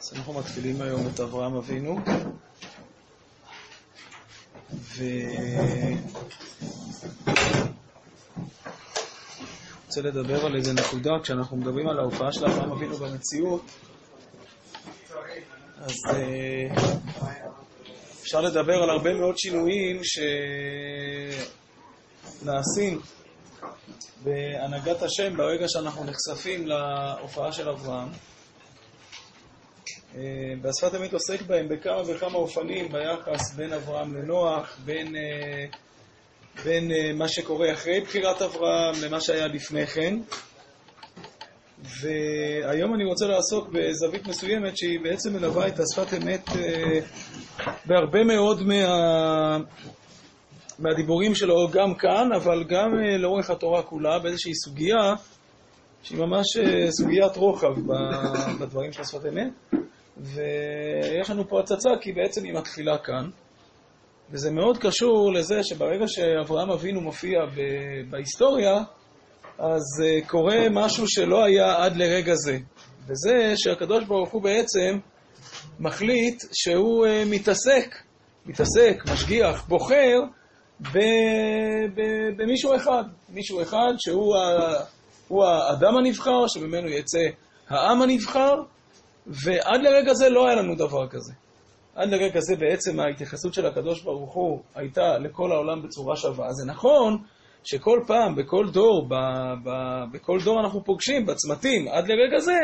אז אנחנו מתחילים היום את אברהם אבינו, ו... רוצה לדבר על איזה נקודה, כשאנחנו מדברים על ההופעה של אברהם אבינו במציאות, אז אה, אפשר לדבר על הרבה מאוד שינויים שנעשים בהנהגת השם ברגע שאנחנו נחשפים להופעה של אברהם. והשפת אמת עוסק בהם בכמה וכמה אופנים ביחס בין אברהם לנוח, בין, בין מה שקורה אחרי בחירת אברהם למה שהיה לפני כן. והיום אני רוצה לעסוק בזווית מסוימת שהיא בעצם מלווה את השפת אמת בהרבה מאוד מה... מהדיבורים שלו גם כאן, אבל גם לאורך התורה כולה, באיזושהי סוגיה שהיא ממש סוגיית רוחב בדברים של השפת אמת. ויש לנו פה הצצה כי בעצם היא מתחילה כאן. וזה מאוד קשור לזה שברגע שאברהם אבינו מופיע בהיסטוריה, אז קורה משהו שלא היה עד לרגע זה. וזה שהקדוש ברוך הוא בעצם מחליט שהוא מתעסק, מתעסק, משגיח, בוחר במישהו אחד. מישהו אחד שהוא האדם הנבחר, שממנו יצא העם הנבחר, ועד לרגע זה לא היה לנו דבר כזה. עד לרגע זה בעצם ההתייחסות של הקדוש ברוך הוא הייתה לכל העולם בצורה שווה. זה נכון שכל פעם, בכל דור, ב, ב, בכל דור אנחנו פוגשים בצמתים, עד לרגע זה,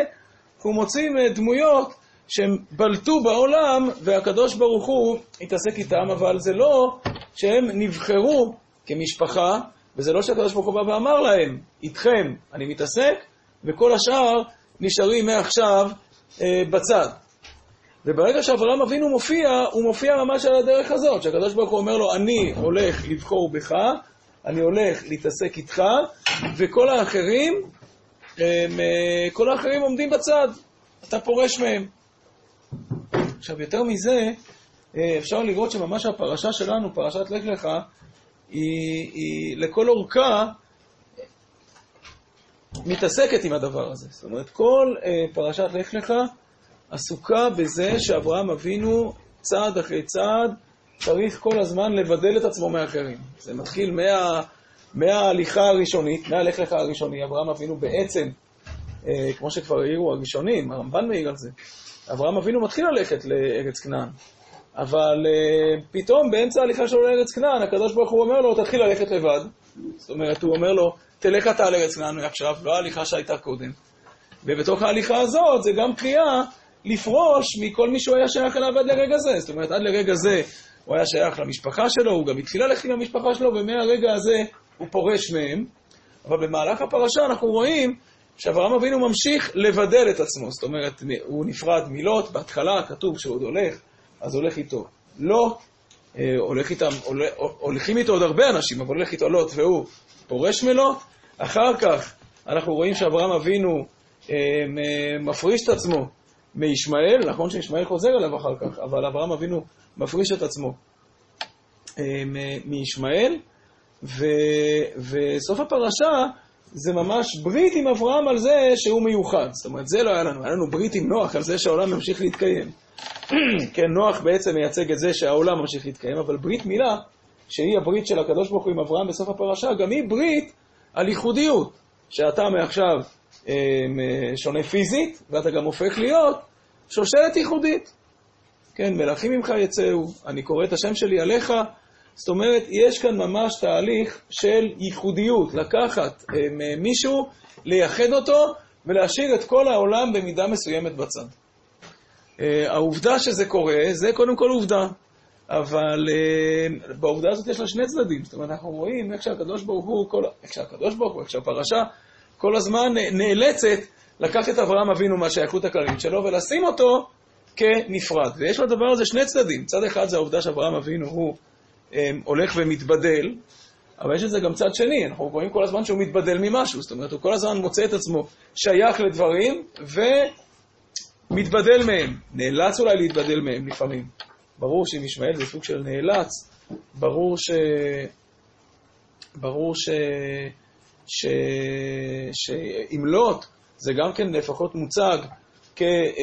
אנחנו מוצאים דמויות שהם בלטו בעולם והקדוש ברוך הוא התעסק איתם, אבל זה לא שהם נבחרו כמשפחה, וזה לא שהקדוש ברוך הוא בא ואמר להם, איתכם אני מתעסק, וכל השאר נשארים מעכשיו בצד. וברגע שאברהם אבינו מופיע, הוא מופיע ממש על הדרך הזאת, שהקדוש ברוך הוא אומר לו, אני הולך לבחור בך, אני הולך להתעסק איתך, וכל האחרים, כל האחרים עומדים בצד, אתה פורש מהם. עכשיו, יותר מזה, אפשר לראות שממש הפרשה שלנו, פרשת לך לך, היא, היא לכל אורכה מתעסקת עם הדבר הזה. זאת אומרת, כל uh, פרשת לך לך עסוקה בזה שאברהם אבינו, צעד אחרי צעד, צריך כל הזמן לבדל את עצמו מאחרים. זה מתחיל מה, מההליכה הראשונית, מהלך לך הראשוני. אברהם אבינו בעצם, uh, כמו שכבר העירו הראשונים, הרמב"ן מעיר על זה, אברהם אבינו מתחיל ללכת לארץ כנען. אבל uh, פתאום באמצע ההליכה שלו לארץ כנען, הקדוש ברוך הוא אומר לו, תתחיל ללכת לבד. זאת אומרת, הוא אומר לו, תלך אתה לארץ כנען מעכשיו, לא ההליכה שהייתה קודם. ובתוך ההליכה הזאת זה גם קריאה לפרוש מכל מי שהוא היה שייך אליו עד לרגע זה. זאת אומרת, עד לרגע זה הוא היה שייך למשפחה שלו, הוא גם התחיל ללכת עם המשפחה שלו, ומהרגע הזה הוא פורש מהם. אבל במהלך הפרשה אנחנו רואים שאברהם אבינו ממשיך לבדל את עצמו. זאת אומרת, הוא נפרד מילות, בהתחלה כתוב שהוא עוד הולך, אז הולך איתו לוט, הולך איתם, הולכים איתו עוד הרבה אנשים, אבל הולך איתו לוט והוא פורש מלוט. אחר כך אנחנו רואים שאברהם אבינו אה, מפריש את עצמו מישמעאל, נכון שישמעאל חוזר אליו אחר כך, אבל אברהם אבינו מפריש את עצמו אה, מישמעאל, וסוף הפרשה זה ממש ברית עם אברהם על זה שהוא מיוחד. זאת אומרת, זה לא היה לנו, היה לנו ברית עם נוח על זה שהעולם ממשיך להתקיים. כן, נוח בעצם מייצג את זה שהעולם ממשיך להתקיים, אבל ברית מילה, שהיא הברית של הקדוש ברוך הוא עם אברהם בסוף הפרשה, גם היא ברית על ייחודיות, שאתה מעכשיו אה, שונה פיזית, ואתה גם הופך להיות שושלת ייחודית. כן, מלכים ממך יצאו, אני קורא את השם שלי עליך. זאת אומרת, יש כאן ממש תהליך של ייחודיות, לקחת אה, מישהו, לייחד אותו ולהשאיר את כל העולם במידה מסוימת בצד. אה, העובדה שזה קורה, זה קודם כל עובדה. אבל uh, בעובדה הזאת יש לה שני צדדים. זאת אומרת, אנחנו רואים איך שהקדוש ברוך הוא, כל, איך שהקדוש ברוך הוא, איך שהפרשה כל הזמן נאלצת לקחת את אברהם אבינו מהשייכות הכללית שלו ולשים אותו כנפרד. ויש לדבר הזה שני צדדים. צד אחד זה העובדה שאברהם אבינו הוא um, הולך ומתבדל, אבל יש לזה גם צד שני. אנחנו רואים כל הזמן שהוא מתבדל ממשהו. זאת אומרת, הוא כל הזמן מוצא את עצמו שייך לדברים ומתבדל מהם. נאלץ אולי להתבדל מהם לפעמים. ברור שאם ישמעאל זה סוג של נאלץ, ברור ש... ברור ש... ש... שעם לוט זה גם כן לפחות מוצג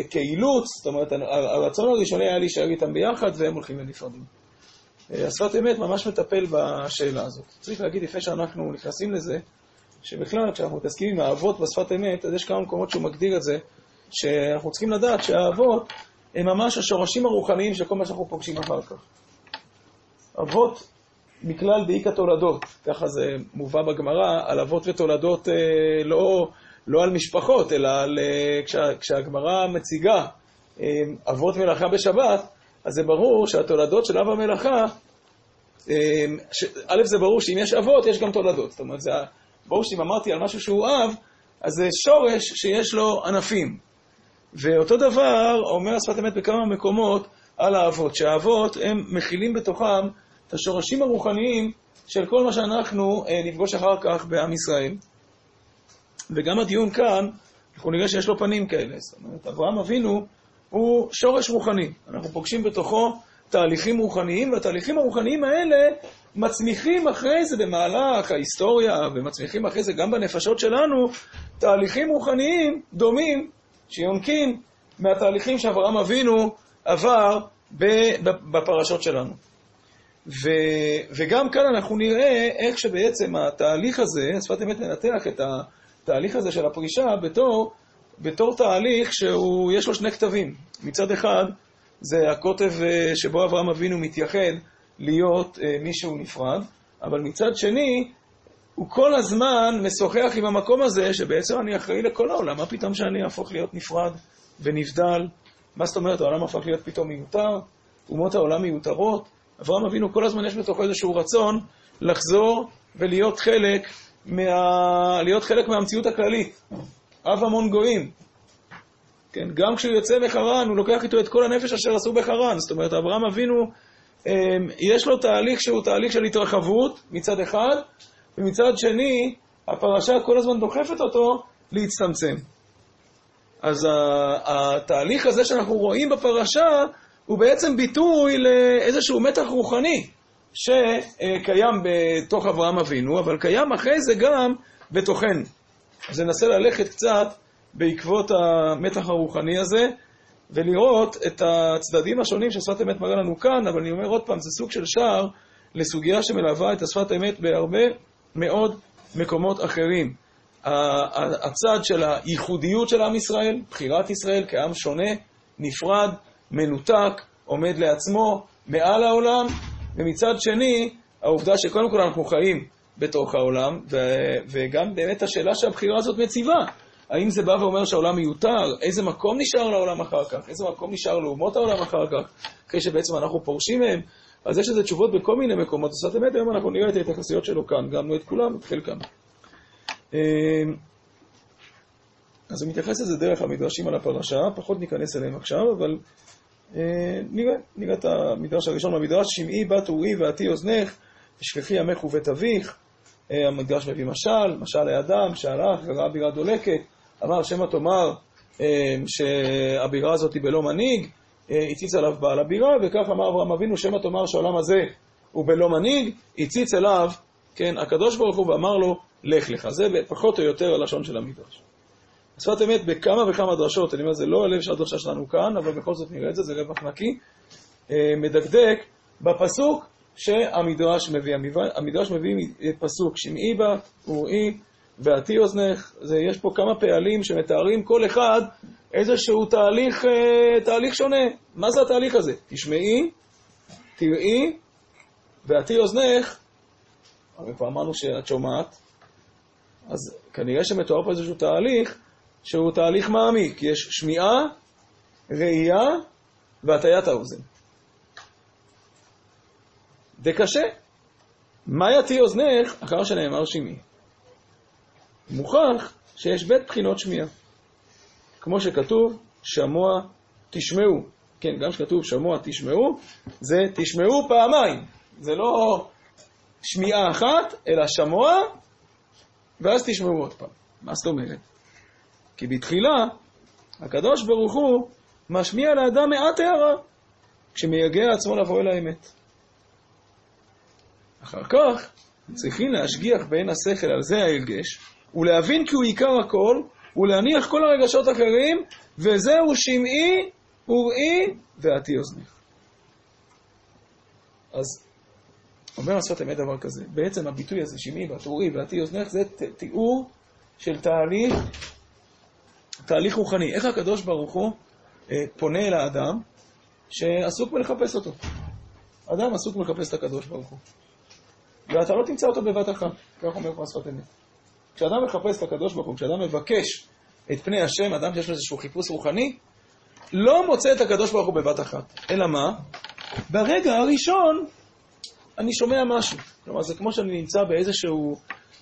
כאילוץ, זאת אומרת, הרצון הראשוני היה להישאר איתם ביחד, והם הולכים לנפרדים. אה, השפת אמת ממש מטפל בשאלה הזאת. צריך להגיד, לפני שאנחנו נכנסים לזה, שבכלל, כשאנחנו מתעסקים עם האבות בשפת אמת, אז יש כמה מקומות שהוא מגדיר את זה, שאנחנו צריכים לדעת שהאבות הם ממש השורשים הרוחניים של כל מה שאנחנו פוגשים אחר כך. אבות מכלל דאיכא תולדות, ככה זה מובא בגמרא, על אבות ותולדות אה, לא, לא על משפחות, אלא על, אה, כשה, כשהגמרא מציגה אה, אבות מלאכה בשבת, אז זה ברור שהתולדות של אב המלאכה, ש, א', זה ברור שאם יש אבות, יש גם תולדות. זאת אומרת, זה ברור שאם אמרתי על משהו שהוא אב, אז זה שורש שיש לו ענפים. ואותו דבר אומר השפת אמת בכמה מקומות על האבות, שהאבות הם מכילים בתוכם את השורשים הרוחניים של כל מה שאנחנו אה, נפגוש אחר כך בעם ישראל. וגם הדיון כאן, אנחנו נראה שיש לו פנים כאלה. זאת אומרת, אברהם אבינו הוא שורש רוחני. אנחנו פוגשים בתוכו תהליכים רוחניים, והתהליכים הרוחניים האלה מצמיחים אחרי זה במהלך ההיסטוריה, ומצמיחים אחרי זה גם בנפשות שלנו, תהליכים רוחניים דומים, שיונקים מהתהליכים שאברהם אבינו עבר בפרשות שלנו. ו, וגם כאן אנחנו נראה איך שבעצם התהליך הזה, שפת אמת מנתח את התהליך הזה של הפרישה בתור, בתור תהליך שיש לו שני כתבים. מצד אחד, זה הקוטב אה, שבו אברהם אבינו מתייחד להיות אה, מישהו נפרד, אבל מצד שני, הוא כל הזמן משוחח עם המקום הזה, שבעצם אני אחראי לכל העולם, מה פתאום שאני אהפוך להיות נפרד ונבדל? מה זאת אומרת, העולם הפך להיות פתאום מיותר? אומות העולם מיותרות? אברהם אבינו כל הזמן יש בתוכו איזשהו רצון לחזור ולהיות חלק, מה... להיות חלק מהמציאות הכללית. אב המון גויים. כן, גם כשהוא יוצא מחרן, הוא לוקח איתו את כל הנפש אשר עשו בחרן. זאת אומרת, אברהם אבינו, אמ, יש לו תהליך שהוא תהליך של התרחבות מצד אחד, ומצד שני, הפרשה כל הזמן דוחפת אותו להצטמצם. אז התהליך הזה שאנחנו רואים בפרשה, הוא בעצם ביטוי לאיזשהו מתח רוחני שקיים בתוך אברהם אבינו, אבל קיים אחרי זה גם בתוכנו. אז ננסה ללכת קצת בעקבות המתח הרוחני הזה, ולראות את הצדדים השונים ששפת אמת מראה לנו כאן, אבל אני אומר עוד פעם, זה סוג של שער לסוגיה שמלווה את השפת אמת בהרבה מאוד מקומות אחרים. הצד של הייחודיות של עם ישראל, בחירת ישראל כעם שונה, נפרד, מנותק, עומד לעצמו, מעל העולם, ומצד שני, העובדה שקודם כל אנחנו חיים בתוך העולם, ו- וגם באמת השאלה שהבחירה הזאת מציבה. האם זה בא ואומר שהעולם מיותר? איזה מקום נשאר לעולם אחר כך? איזה מקום נשאר לאומות העולם אחר כך? אחרי שבעצם אנחנו פורשים מהם? אז יש לזה תשובות בכל מיני מקומות. זאת אומרת, היום אנחנו נראה את ההתייחסויות שלו כאן, גם לא את כולם, את חלקם. אמ, אז הוא מתייחס לזה דרך המדרשים על הפרשה, פחות ניכנס אליהם עכשיו, אבל אה, נראה, נראה את המדרש הראשון במדרש, שמעי בת אורי ועתי אוזנך, ושכחי ימך ובית אביך. אה, המדרש מביא משל, משל לאדם שהלך וראה בירה דולקת, אמר שמא תאמר אה, שהבירה הזאת היא בלא מנהיג, הציץ עליו בעל הבירה, וכך אמר אברהם אבינו, שמא תאמר שהעולם הזה הוא בלא מנהיג, הציץ אליו, כן, הקדוש ברוך הוא ואמר לו, לך לך. זה פחות או יותר הלשון של המדרש. שפת אמת בכמה וכמה דרשות, אני אומר, זה לא הלב של הדרשה שלנו כאן, אבל בכל זאת נראה את זה, זה רווח נקי, אה, מדקדק בפסוק שהמדרש מביא. המדרש מביא פסוק, שמעי בה וראי ועתי אוזנך, זה, יש פה כמה פעלים שמתארים כל אחד איזשהו תהליך, אה, תהליך שונה. מה זה התהליך הזה? תשמעי, תראי, ועתי אוזנך, הרי כבר אמרנו שאת שומעת, אז כנראה שמתואר פה איזשהו תהליך שהוא תהליך מעמיק. יש שמיעה, ראייה והטיית האוזן. זה קשה. מה יתי אוזנך אחר שנאמר שמעי? מוכח שיש בית בחינות שמיעה. כמו שכתוב, שמוע תשמעו. כן, גם כשכתוב שמוע תשמעו, זה תשמעו פעמיים. זה לא שמיעה אחת, אלא שמוע, ואז תשמעו עוד פעם. מה זאת אומרת? כי בתחילה, הקדוש ברוך הוא משמיע לאדם מעט הערה, כשמייגע עצמו לבוא אל האמת. אחר כך צריכים להשגיח בעין השכל על זה ההרגש, ולהבין כי הוא עיקר הכל, ולהניח כל הרגשות אחרים, וזהו שמעי, וראי, ועתי אוזנך. אז אומר השפת אמת דבר כזה, בעצם הביטוי הזה, שמעי והטורי ועתי אוזנך, זה תיאור של תהליך, תהליך רוחני. איך הקדוש ברוך הוא אה, פונה אל האדם שעסוק בלחפש אותו. אדם עסוק בלחפש את הקדוש ברוך הוא. ואתה לא תמצא אותו בבת אחת, כך אומר פה השפת אמת. כשאדם מחפש את הקדוש ברוך הוא, כשאדם מבקש את פני השם, אדם שיש לו איזשהו חיפוש רוחני, לא מוצא את הקדוש ברוך הוא בבת אחת. אלא מה? ברגע הראשון אני שומע משהו. כלומר, זה כמו שאני נמצא באיזשהו,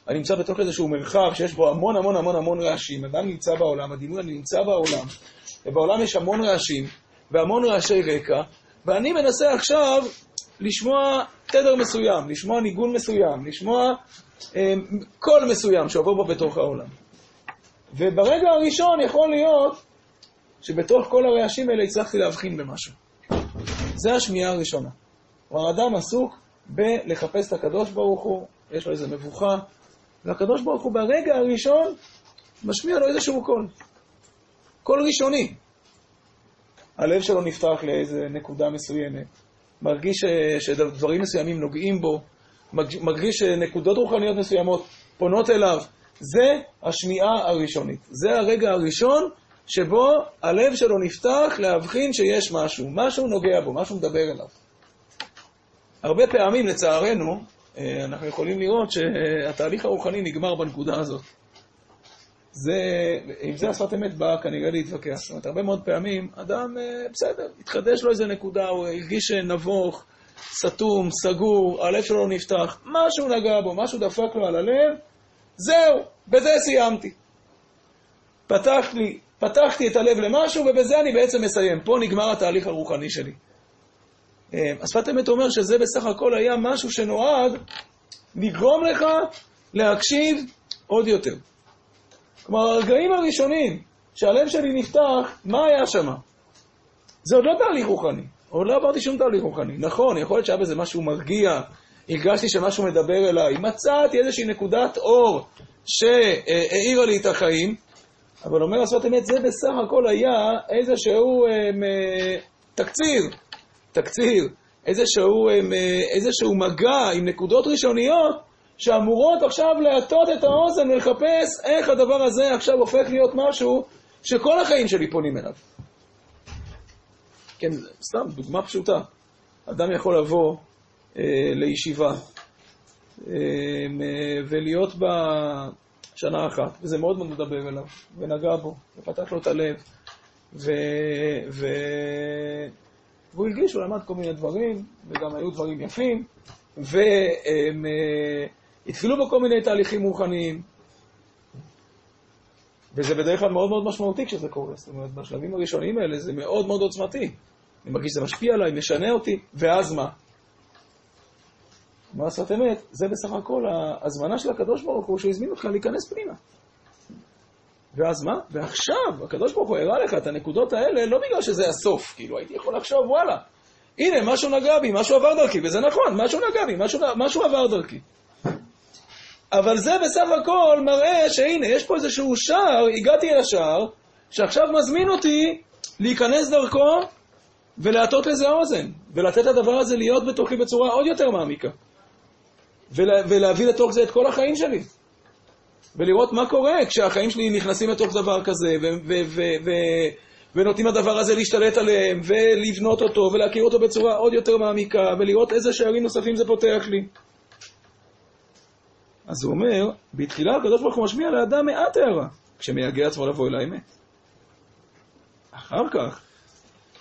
אני נמצא בתוך איזשהו מרחב שיש בו המון המון המון המון רעשים. אדם נמצא בעולם, הדימוי אני נמצא בעולם, ובעולם יש המון רעשים והמון רעשי רקע, ואני מנסה עכשיו לשמוע תדר מסוים, לשמוע ניגון מסוים, לשמוע אה, קול מסוים שעובר בו בתוך העולם. וברגע הראשון יכול להיות שבתוך כל הרעשים האלה הצלחתי להבחין במשהו. זה השמיעה הראשונה. כלומר, אדם עסוק בלחפש את הקדוש ברוך הוא, יש לו איזו מבוכה, והקדוש ברוך הוא ברגע הראשון משמיע לו איזשהו קול. קול ראשוני. הלב שלו נפתח לאיזה נקודה מסוימת, מרגיש שדברים מסוימים נוגעים בו, מרגיש שנקודות רוחניות מסוימות פונות אליו. זה השמיעה הראשונית. זה הרגע הראשון שבו הלב שלו נפתח להבחין שיש משהו, משהו נוגע בו, משהו מדבר אליו. הרבה פעמים, לצערנו, אה, אנחנו יכולים לראות שהתהליך הרוחני נגמר בנקודה הזאת. זה, עם זה השפת אמת באה כנראה להתווכח. זאת אומרת, הרבה מאוד פעמים אדם, אה, בסדר, התחדש לו איזה נקודה, הוא הרגיש נבוך, סתום, סגור, הלב שלו לא נפתח, משהו נגע בו, משהו דפק לו על הלב, זהו, בזה סיימתי. פתח לי, פתחתי את הלב למשהו, ובזה אני בעצם מסיים. פה נגמר התהליך הרוחני שלי. אה, השפת אמת אומר שזה בסך הכל היה משהו שנועד לגרום לך להקשיב עוד יותר. כלומר, הרגעים הראשונים שהלב שלי נפתח, מה היה שם? זה עוד לא תהליך רוחני. עוד לא עברתי שום תהליך רוחני. נכון, יכול להיות שהיה בזה משהו מרגיע, הרגשתי שמשהו מדבר אליי, מצאתי איזושהי נקודת אור שהאירה לי את החיים, אבל אומר השפת אמת, זה בסך הכל היה איזשהו אה, תקציר, תקציר, איזשהו, אה, איזשהו מגע עם נקודות ראשוניות שאמורות עכשיו להטות את האוזן ולחפש איך הדבר הזה עכשיו הופך להיות משהו שכל החיים שלי פונים אליו. כן, סתם, דוגמה פשוטה. אדם יכול לבוא אה, לישיבה אה, ולהיות בה שנה אחת, וזה מאוד מאוד מדבר אליו, ונגע בו, ופתח לו את הלב, ו... ו... והוא הרגיש, הוא למד כל מיני דברים, וגם היו דברים יפים, והם... אה, התחילו בו כל מיני תהליכים רוחניים, וזה בדרך כלל מאוד מאוד משמעותי כשזה קורה. זאת אומרת, בשלבים הראשוניים האלה זה מאוד מאוד עוצמתי. אני מרגיש שזה משפיע עליי, משנה אותי, ואז מה? מה לעשות אמת? זה בסך הכל ההזמנה של הקדוש ברוך הוא שהזמין אותך להיכנס פנימה. ואז מה? ועכשיו, הקדוש ברוך הוא הראה לך את הנקודות האלה לא בגלל שזה הסוף, כאילו הייתי יכול לחשוב, וואלה, הנה, משהו נגע בי, משהו עבר דרכי, וזה נכון, משהו נגע בי, משהו, משהו עבר דרכי. אבל זה בסך הכל מראה שהנה, יש פה איזשהו שער, הגעתי אל השער, שעכשיו מזמין אותי להיכנס דרכו ולהטות לזה אוזן, ולתת לדבר הזה להיות בתוכי בצורה עוד יותר מעמיקה. ולה, ולהביא לתוך זה את כל החיים שלי. ולראות מה קורה כשהחיים שלי נכנסים לתוך דבר כזה, ו- ו- ו- ו- ונותנים לדבר הזה להשתלט עליהם, ולבנות אותו, ולהכיר אותו בצורה עוד יותר מעמיקה, ולראות איזה שערים נוספים זה פותח לי. אז הוא אומר, בתחילה הקדוש ברוך הוא משמיע לאדם מעט הערה, כשמייגע עצמו לבוא אל האמת. אחר כך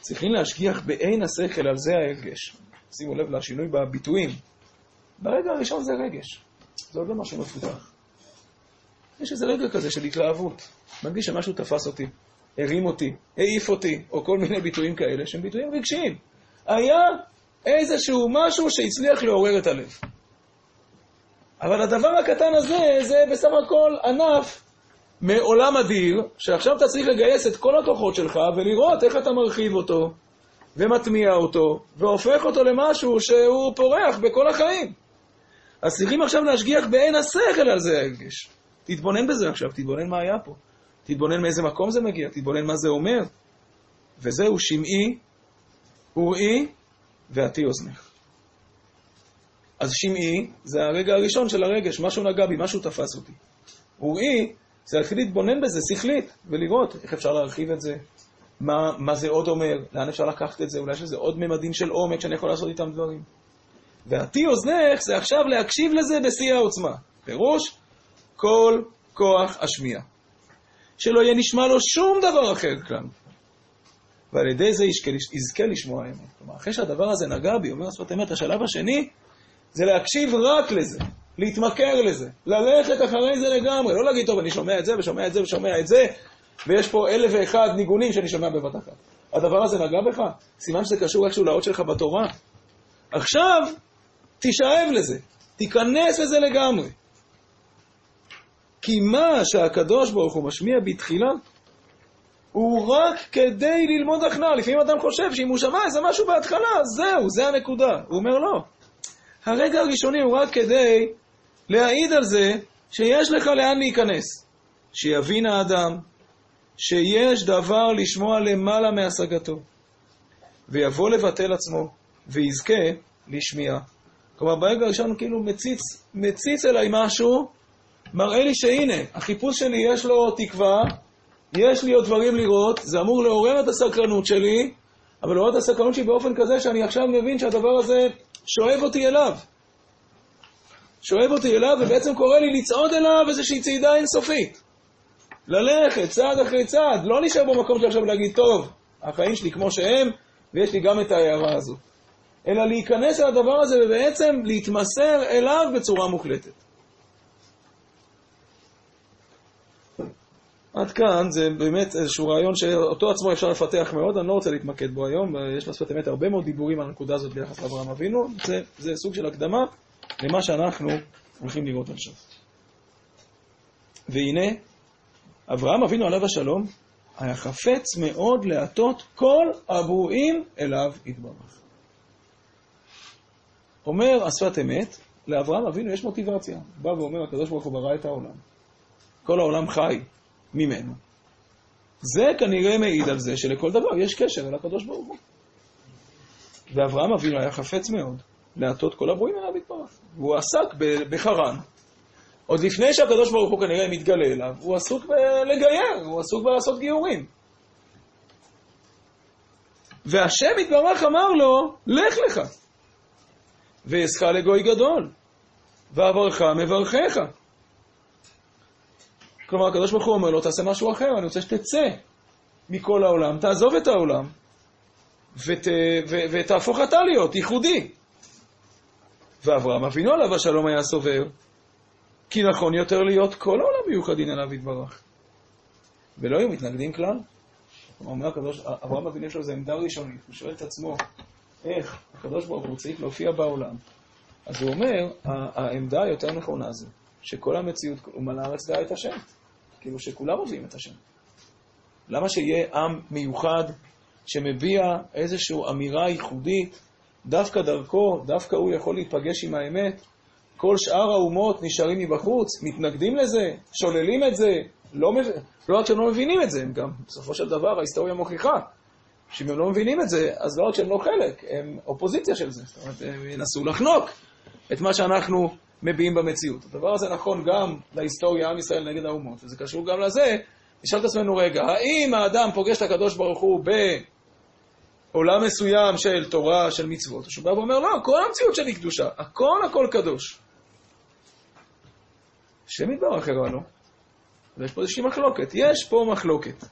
צריכים להשגיח בעין השכל על זה ההרגש. שימו לב לשינוי בביטויים. ברגע הראשון זה רגש, זה עוד לא משהו מפותח. יש איזה רגע כזה של התלהבות. מרגיש שמשהו תפס אותי, הרים אותי, העיף אותי, או כל מיני ביטויים כאלה שהם ביטויים רגשיים. היה איזשהו משהו שהצליח לעורר את הלב. אבל הדבר הקטן הזה, זה בסך הכל ענף מעולם אדיר, שעכשיו אתה צריך לגייס את כל הכוחות שלך ולראות איך אתה מרחיב אותו, ומטמיע אותו, והופך אותו למשהו שהוא פורח בכל החיים. אז צריכים עכשיו להשגיח בעין השכל על זה ההרגש. תתבונן בזה עכשיו, תתבונן מה היה פה. תתבונן מאיזה מקום זה מגיע, תתבונן מה זה אומר. וזהו שמעי, אוראי ועתי אוזנך. אז שמעי זה הרגע הראשון של הרגש, משהו נגע בי, משהו תפס אותי. אוראי זה להתחיל להתבונן בזה שכלית, ולראות איך אפשר להרחיב את זה, מה, מה זה עוד אומר, לאן אפשר לקחת את זה, אולי יש לזה עוד ממדים של עומק שאני יכול לעשות איתם דברים. ועתי אוזנך זה עכשיו להקשיב לזה בשיא העוצמה. פירוש, כל כוח השמיעה. שלא יהיה נשמע לו שום דבר אחר כלל. ועל ידי זה יזכה לשמוע האמת. כלומר, אחרי שהדבר הזה נגע בי, אומר שפת אמת, השלב השני זה להקשיב רק לזה, להתמכר לזה, ללכת אחרי זה לגמרי, לא להגיד, טוב, אני שומע את זה ושומע את זה ושומע את זה, ויש פה אלף ואחד ניגונים שאני שומע בבת אחת. הדבר הזה נגע בך? סימן שזה קשור איכשהו לאות שלך בתורה. עכשיו, תישאב לזה, תיכנס לזה לגמרי. כי מה שהקדוש ברוך הוא משמיע בתחילה, הוא רק כדי ללמוד הכנעה. לפעמים אדם חושב שאם הוא שמע איזה משהו בהתחלה, זהו, זה הנקודה. הוא אומר לא. הרגע הראשוני הוא רק כדי להעיד על זה שיש לך לאן להיכנס. שיבין האדם שיש דבר לשמוע למעלה מהשגתו, ויבוא לבטל עצמו, ויזכה לשמיעה. כלומר, ברגע הראשון כאילו מציץ, מציץ אליי משהו, מראה לי שהנה, החיפוש שלי יש לו תקווה, יש לי עוד דברים לראות, זה אמור לעורר את הסקרנות שלי, אבל לעורר את הסקרנות שלי באופן כזה שאני עכשיו מבין שהדבר הזה שואב אותי אליו. שואב אותי אליו ובעצם קורא לי לצעוד אליו איזושהי צעידה אינסופית. ללכת צעד אחרי צעד, לא נשאר במקום של עכשיו להגיד, טוב, החיים שלי כמו שהם, ויש לי גם את ההערה הזו. אלא להיכנס אל הדבר הזה ובעצם להתמסר אליו בצורה מוחלטת. עד כאן זה באמת איזשהו רעיון שאותו עצמו אפשר לפתח מאוד, אני לא רוצה להתמקד בו היום, יש לשפת אמת הרבה מאוד דיבורים על הנקודה הזאת ביחס לאברהם אבינו, זה, זה סוג של הקדמה למה שאנחנו הולכים לראות עכשיו. והנה, אברהם אבינו עליו השלום היה חפץ מאוד להטות כל הברואים אליו יתברך. אומר השפת אמת, לאברהם אבינו יש מוטיבציה. בא ואומר, הקדוש ברוך הוא ברא את העולם. כל העולם חי ממנו. זה כנראה מעיד על זה שלכל דבר יש קשר אל הקדוש ברוך הוא. ואברהם אבינו היה חפץ מאוד להטות כל הברואים אליו יתברך. והוא עסק בחרן. עוד לפני שהקדוש ברוך הוא כנראה מתגלה אליו, הוא עסוק בלגייר, הוא עסוק בלעשות גיורים. והשם יתברך אמר לו, לך לך, ואעשך לגוי גדול, ואברך מברכך. כלומר, הקדוש ברוך הוא אומר לו, תעשה משהו אחר, אני רוצה שתצא מכל העולם, תעזוב את העולם, ות, ו, ותהפוך אתה להיות ייחודי. ואברהם אבינו עליו השלום היה סובר, כי נכון יותר להיות כל העולם מיוחדין אליו יתברך. ולא היו מתנגדים כלל. אומר הקדוש, אברהם אבינו יש לו איזו עמדה ראשונית, הוא שואל את עצמו, איך הקדוש ברוך הוא צריך להופיע בעולם? אז הוא אומר, העמדה היותר נכונה זה, שכל המציאות, הוא מלא הארץ דעה את השם. כאילו שכולם אוהבים את השם. למה שיהיה עם מיוחד שמביע איזושהי אמירה ייחודית, דווקא דרכו, דווקא הוא יכול להיפגש עם האמת? כל שאר האומות נשארים מבחוץ, מתנגדים לזה, שוללים את זה, לא, מב... לא רק שהם לא מבינים את זה, הם גם, בסופו של דבר, ההיסטוריה מוכיחה שאם הם לא מבינים את זה, אז לא רק שהם לא חלק, הם אופוזיציה של זה. זאת אומרת, הם ינסו לחנוק את מה שאנחנו מביעים במציאות. הדבר הזה נכון גם להיסטוריה, עם ישראל נגד האומות, וזה קשור גם לזה. נשאל את עצמנו רגע, האם האדם פוגש את הקדוש ברוך הוא בעולם מסוים של תורה, של מצוות, או שהוא בא ואומר, לא, כל המציאות שלי קדושה, הכל הכל קדוש. השם יתברך הראה לו, ויש פה איזושהי מחלוקת. יש פה מחלוקת,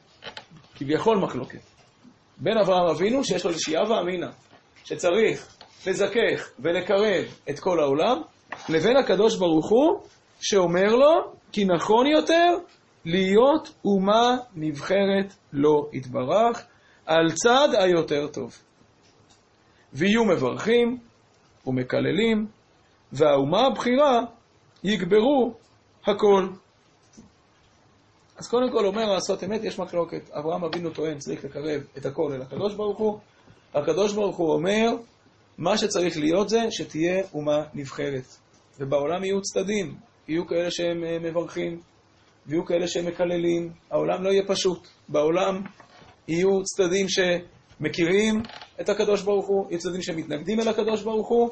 כביכול מחלוקת, בין אברהם אבינו, שיש לו איזושהי הווה אמינה, שצריך לזכך ולקרב את כל העולם, לבין הקדוש ברוך הוא, שאומר לו, כי נכון יותר להיות אומה נבחרת לא יתברך, על צד היותר טוב. ויהיו מברכים ומקללים, והאומה הבכירה יגברו הכל. אז קודם כל אומר לעשות אמת, יש מחלוקת. אברהם אבינו טוען, צריך לקרב את הכל אל הקדוש ברוך הוא. הקדוש ברוך הוא אומר, מה שצריך להיות זה שתהיה אומה נבחרת. ובעולם יהיו צדדים, יהיו כאלה שהם אה, מברכים, ויהיו כאלה שמקללים, העולם לא יהיה פשוט. בעולם יהיו צדדים שמכירים את הקדוש ברוך הוא, יהיו צדדים שמתנגדים אל הקדוש ברוך הוא,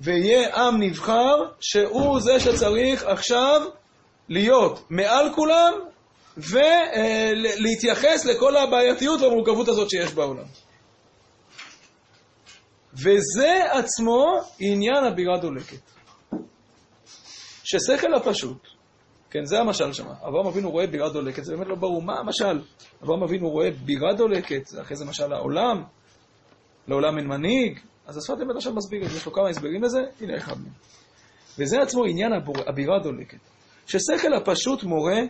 ויהיה עם נבחר שהוא זה שצריך עכשיו להיות מעל כולם ולהתייחס לכל הבעייתיות והמורכבות הזאת שיש בעולם. וזה עצמו עניין הבירה דולקת. ששכל הפשוט, כן, זה המשל שם. אברהם אבינו רואה בירה דולקת, זה באמת לא ברור מה המשל. אברהם אבינו רואה בירה דולקת, אחרי זה משל העולם, לעולם אין מנהיג, אז השפת אמת עכשיו מסביר את זה, יש לו כמה הסברים לזה, הנה אחד מהם. וזה עצמו עניין הבירה דולקת. ששכל הפשוט מורה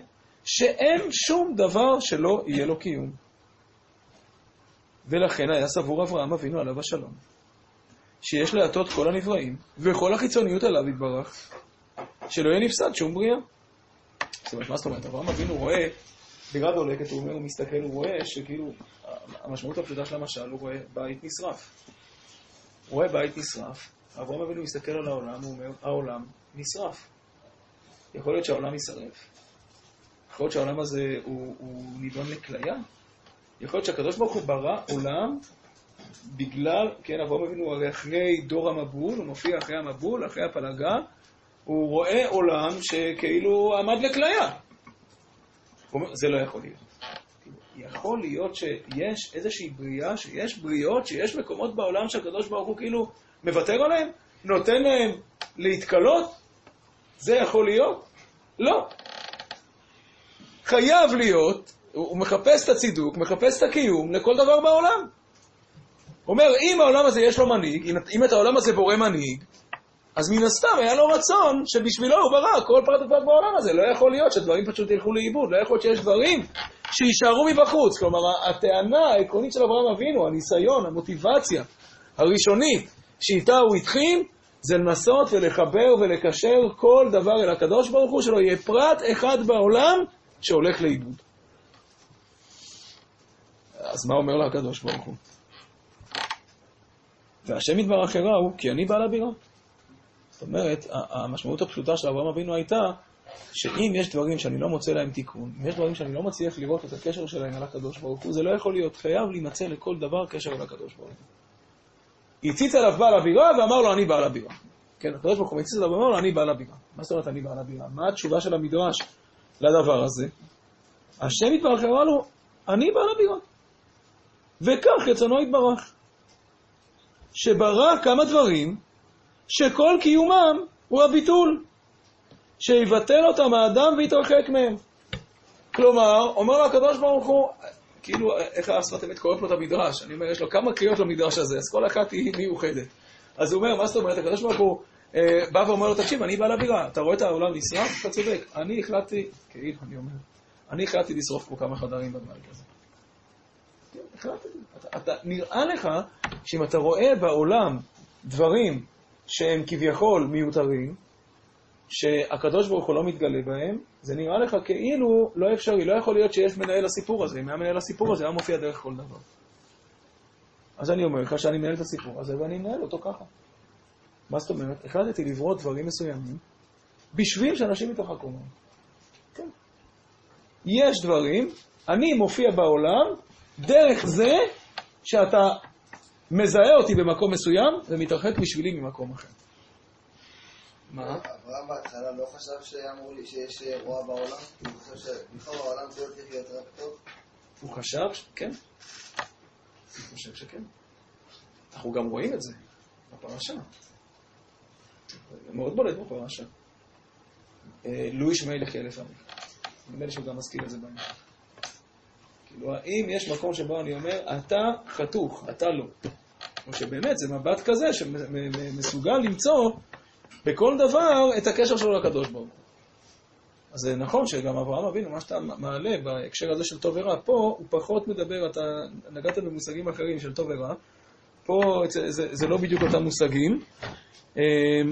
שאין שום דבר שלא יהיה לו קיום. ולכן היה סבור אברהם אבינו עליו השלום, שיש להטות כל הנבראים, וכל החיצוניות עליו יתברך, שלא יהיה נפסד שום בריאה. זאת אומרת, מה זאת אומרת? אברהם אבינו רואה, בירה דולקת, הוא אומר, הוא מסתכל, הוא רואה שכאילו, המשמעות הפשוטה של המשל, הוא רואה בית נשרף. הוא רואה בית נשרף, אברהם אבינו מסתכל על העולם, הוא אומר, העולם נשרף. יכול להיות שהעולם יישרף. יכול להיות שהעולם הזה הוא, הוא נידון לכליה. יכול להיות שהקדוש ברוך הוא ברא עולם בגלל, כן, אברהם אבינו הרי אחרי דור המבול, הוא מופיע אחרי המבול, אחרי הפלגה, הוא רואה עולם שכאילו עמד לכליה. זה לא יכול להיות. יכול להיות שיש איזושהי בריאה, שיש בריאות, שיש מקומות בעולם שהקדוש ברוך הוא כאילו מוותר עליהם, נותן להם להתקלות? זה יכול להיות? לא. חייב להיות, הוא מחפש את הצידוק, מחפש את הקיום לכל דבר בעולם. אומר, אם העולם הזה יש לו מנהיג, אם את העולם הזה בורא מנהיג, אז מן הסתם היה לו רצון שבשבילו הוא ברא כל פרט ופרט בעולם הזה. לא יכול להיות שדברים פשוט ילכו לאיבוד, לא יכול להיות שיש דברים שיישארו מבחוץ. כלומר, הטענה העקרונית של אברהם אבינו, הניסיון, המוטיבציה הראשונית שאיתה הוא התחיל, זה לנסות ולחבר ולקשר כל דבר אל הקדוש ברוך הוא, שלא יהיה פרט אחד בעולם שהולך לאיבוד. אז מה אומר לו הקדוש ברוך הוא? והשם יתברך הראו, כי אני בעל הבירה. זאת אומרת, המשמעות הפשוטה של אברהם אבינו הייתה שאם יש דברים שאני לא מוצא להם תיקון, אם יש דברים שאני לא מצליח לראות את הקשר שלהם אל הקדוש ברוך הוא, זה לא יכול להיות. חייב להימצא לכל דבר קשר אל הקדוש ברוך הוא. הציץ עליו בעל הבירה ואמר לו, אני בעל הבירה. כן, הקדוש ברוך הוא הציץ עליו ואמר לו, אני בעל הבירה. מה זאת אומרת אני בעל הבירה? מה התשובה של המדרש לדבר הזה? השם יתברך אמר לו, אני בעל הבירה. וכך רצונו יתברך. שברא כמה דברים שכל קיומם הוא הביטול, שיבטל אותם האדם ויתרחק מהם. כלומר, אומר הקדוש ברוך הוא, כאילו, איך השפת אמת קוראת לו את המדרש? אני אומר, יש לו כמה קריאות למדרש הזה, אז כל אחת היא מיוחדת. אז הוא אומר, מה זאת אומרת? הקדוש ברוך הוא אה, בא ואומר לו, תקשיב, אני בעל הבירה, אתה רואה את העולם נשרף? אתה צודק. אני החלטתי, כאילו, אני אומר, אני החלטתי לשרוף פה כמה חדרים בבית הזה. כן, החלטתי. אתה, אתה, נראה לך שאם אתה רואה בעולם דברים שהם כביכול מיותרים, שהקדוש ברוך הוא לא מתגלה בהם, זה נראה לך כאילו לא אפשרי, לא יכול להיות שיש מנהל לסיפור הזה. אם היה מנהל לסיפור הזה, היה מופיע דרך כל דבר. אז אני אומר לך שאני מנהל את הסיפור הזה ואני מנהל אותו ככה. מה זאת אומרת? החלטתי לברוא דברים מסוימים בשביל שאנשים יתרחקו מהם. כן. יש דברים, אני מופיע בעולם דרך זה שאתה מזהה אותי במקום מסוים ומתרחק בשבילי ממקום אחר. מה? אברהם בהתחלה לא חשב שאמרו לי שיש רוע בעולם? הוא חשב שבכלל העולם כולו צריך להיות רק טוב? הוא חשב, כן. אני חושב שכן. אנחנו גם רואים את זה בפרשה. זה מאוד בולט בפרשה. אה, לו ישמעאל יחיה לפעמים. נדמה לי שהוא גם מזכיר את זה בהמשך. כאילו, האם יש מקום שבו אני אומר, אתה חתוך, אתה לא. או שבאמת זה מבט כזה שמסוגל למצוא בכל דבר את הקשר שלו לקדוש ברוך הוא. אז זה נכון שגם אברהם אבינו, מה שאתה מעלה בהקשר הזה של טוב ורע, פה הוא פחות מדבר, אתה נגעת במושגים אחרים של טוב ורע, פה זה, זה, זה לא בדיוק אותם מושגים. אמ,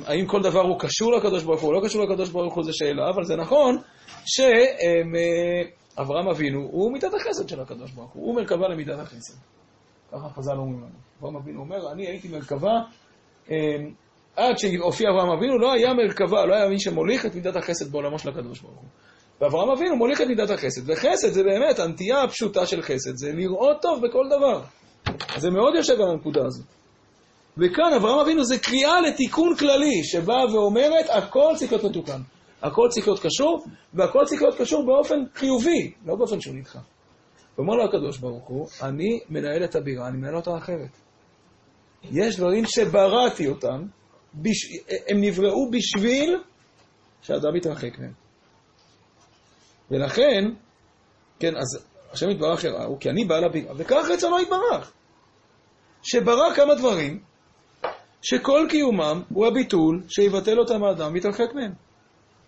האם כל דבר הוא קשור לקדוש ברוך הוא או לא קשור לקדוש ברוך הוא, זו שאלה, אבל זה נכון שאברהם אבינו הוא מידת החסד של הקדוש ברוך הוא, הוא מרכבה למידת החסד. ככה חז"ל אומרים לנו. אברהם אבינו אומר, אני הייתי מרכבה, אמ, עד שהופיע אברהם אבינו, לא היה מרכבה, לא היה מי שמוליך את מידת החסד בעולמו של הקדוש ברוך הוא. ואברהם אבינו מוליך את מידת החסד. וחסד זה באמת, הנטייה הפשוטה של חסד, זה לראות טוב בכל דבר. זה מאוד יושב על הנקודה הזאת. וכאן אברהם אבינו זה קריאה לתיקון כללי, שבאה ואומרת, הכל צריך להיות מתוקן. הכל צריך להיות קשור, והכל צריך להיות קשור באופן חיובי, לא באופן שהוא נדחה. ואומר לו הקדוש ברוך הוא, אני מנהל את הבירה, אני מנהל אותה אחרת. יש דברים שבראתי אותם, בש... הם נבראו בשביל שאדם יתרחק מהם. ולכן, כן, אז השם יתברך יראו, כי אני בעל הבירה, וכך רצונו יתברך. שברא כמה דברים, שכל קיומם הוא הביטול שיבטל אותם האדם ויתרחק מהם.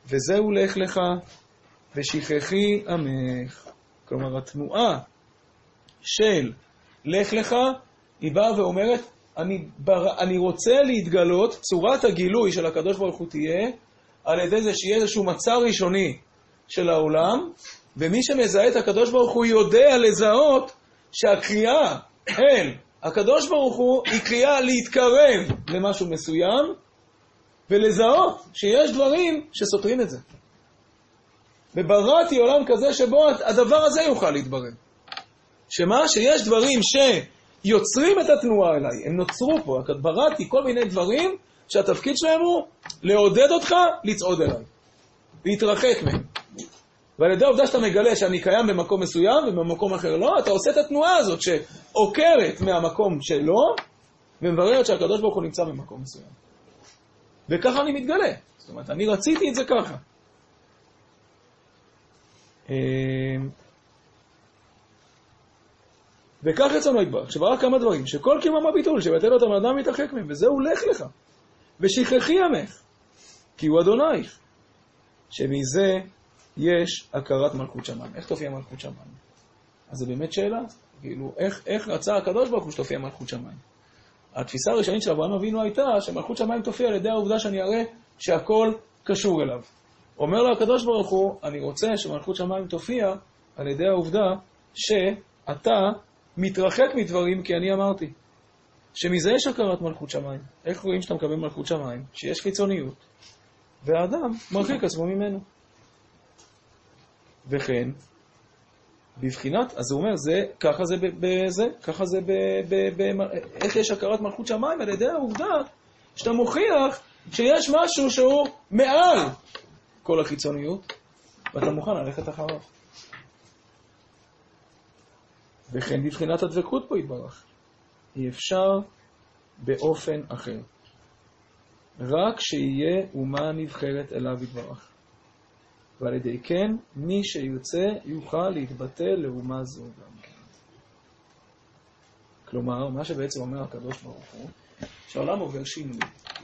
וזהו לך לך ושכחי עמך. כלומר, התנועה של לך לך, היא באה ואומרת, אני, בר... אני רוצה להתגלות, צורת הגילוי של הקדוש ברוך הוא תהיה על ידי זה שיהיה איזשהו מצע ראשוני של העולם, ומי שמזהה את הקדוש ברוך הוא יודע לזהות שהקריאה אל הקדוש ברוך הוא היא קריאה להתקרב למשהו מסוים ולזהות שיש דברים שסותרים את זה. ובראתי עולם כזה שבו הדבר הזה יוכל להתברר. שמה? שיש דברים שיוצרים את התנועה אליי, הם נוצרו פה, בראתי כל מיני דברים שהתפקיד שלהם הוא לעודד אותך לצעוד אליי, להתרחק מהם. ועל ידי העובדה שאתה מגלה שאני קיים במקום מסוים ובמקום אחר לא, אתה עושה את התנועה הזאת שעוקרת מהמקום שלו ומבררת שהקדוש ברוך הוא נמצא במקום מסוים. וככה אני מתגלה. זאת אומרת, אני רציתי את זה ככה. אמ, וכך רצונו יתברך, שברח כמה דברים, שכל קיומם הביטול, שבטל אותם האדם מתרחק מהם, וזהו לך לך, ושכחי עמך, כי הוא אדונייך, שמזה יש הכרת מלכות שמיים. איך תופיע מלכות שמיים? אז זו באמת שאלה, כאילו, איך, איך רצה הקדוש ברוך הוא שתופיע מלכות שמיים? התפיסה הראשונית של אברהם אבינו הייתה שמלכות שמיים תופיע על ידי העובדה שאני אראה שהכל קשור אליו. אומר לו הקדוש ברוך הוא, אני רוצה שמלכות שמיים תופיע על ידי העובדה שאתה מתרחק מדברים כי אני אמרתי. שמזה יש הכרת מלכות שמיים. איך רואים שאתה מקבל מלכות שמיים? שיש חיצוניות, והאדם מרחיק עצמו ממנו. וכן, בבחינת, אז הוא אומר, זה, ככה זה בזה, ככה זה ב... ב, ב איך יש הכרת מלכות שמיים? על ידי העובדה שאתה מוכיח שיש משהו שהוא מעל כל החיצוניות, ואתה מוכן ללכת אחריו. וכן בבחינת הדבקות פה יתברך. אי אפשר באופן אחר. רק שיהיה אומה נבחרת אליו יתברך. ועל ידי כן, מי שיוצא יוכל להתבטא לאומה זו גם כן. כלומר, מה שבעצם אומר הקדוש ברוך הוא, שהעולם עובר שינוי.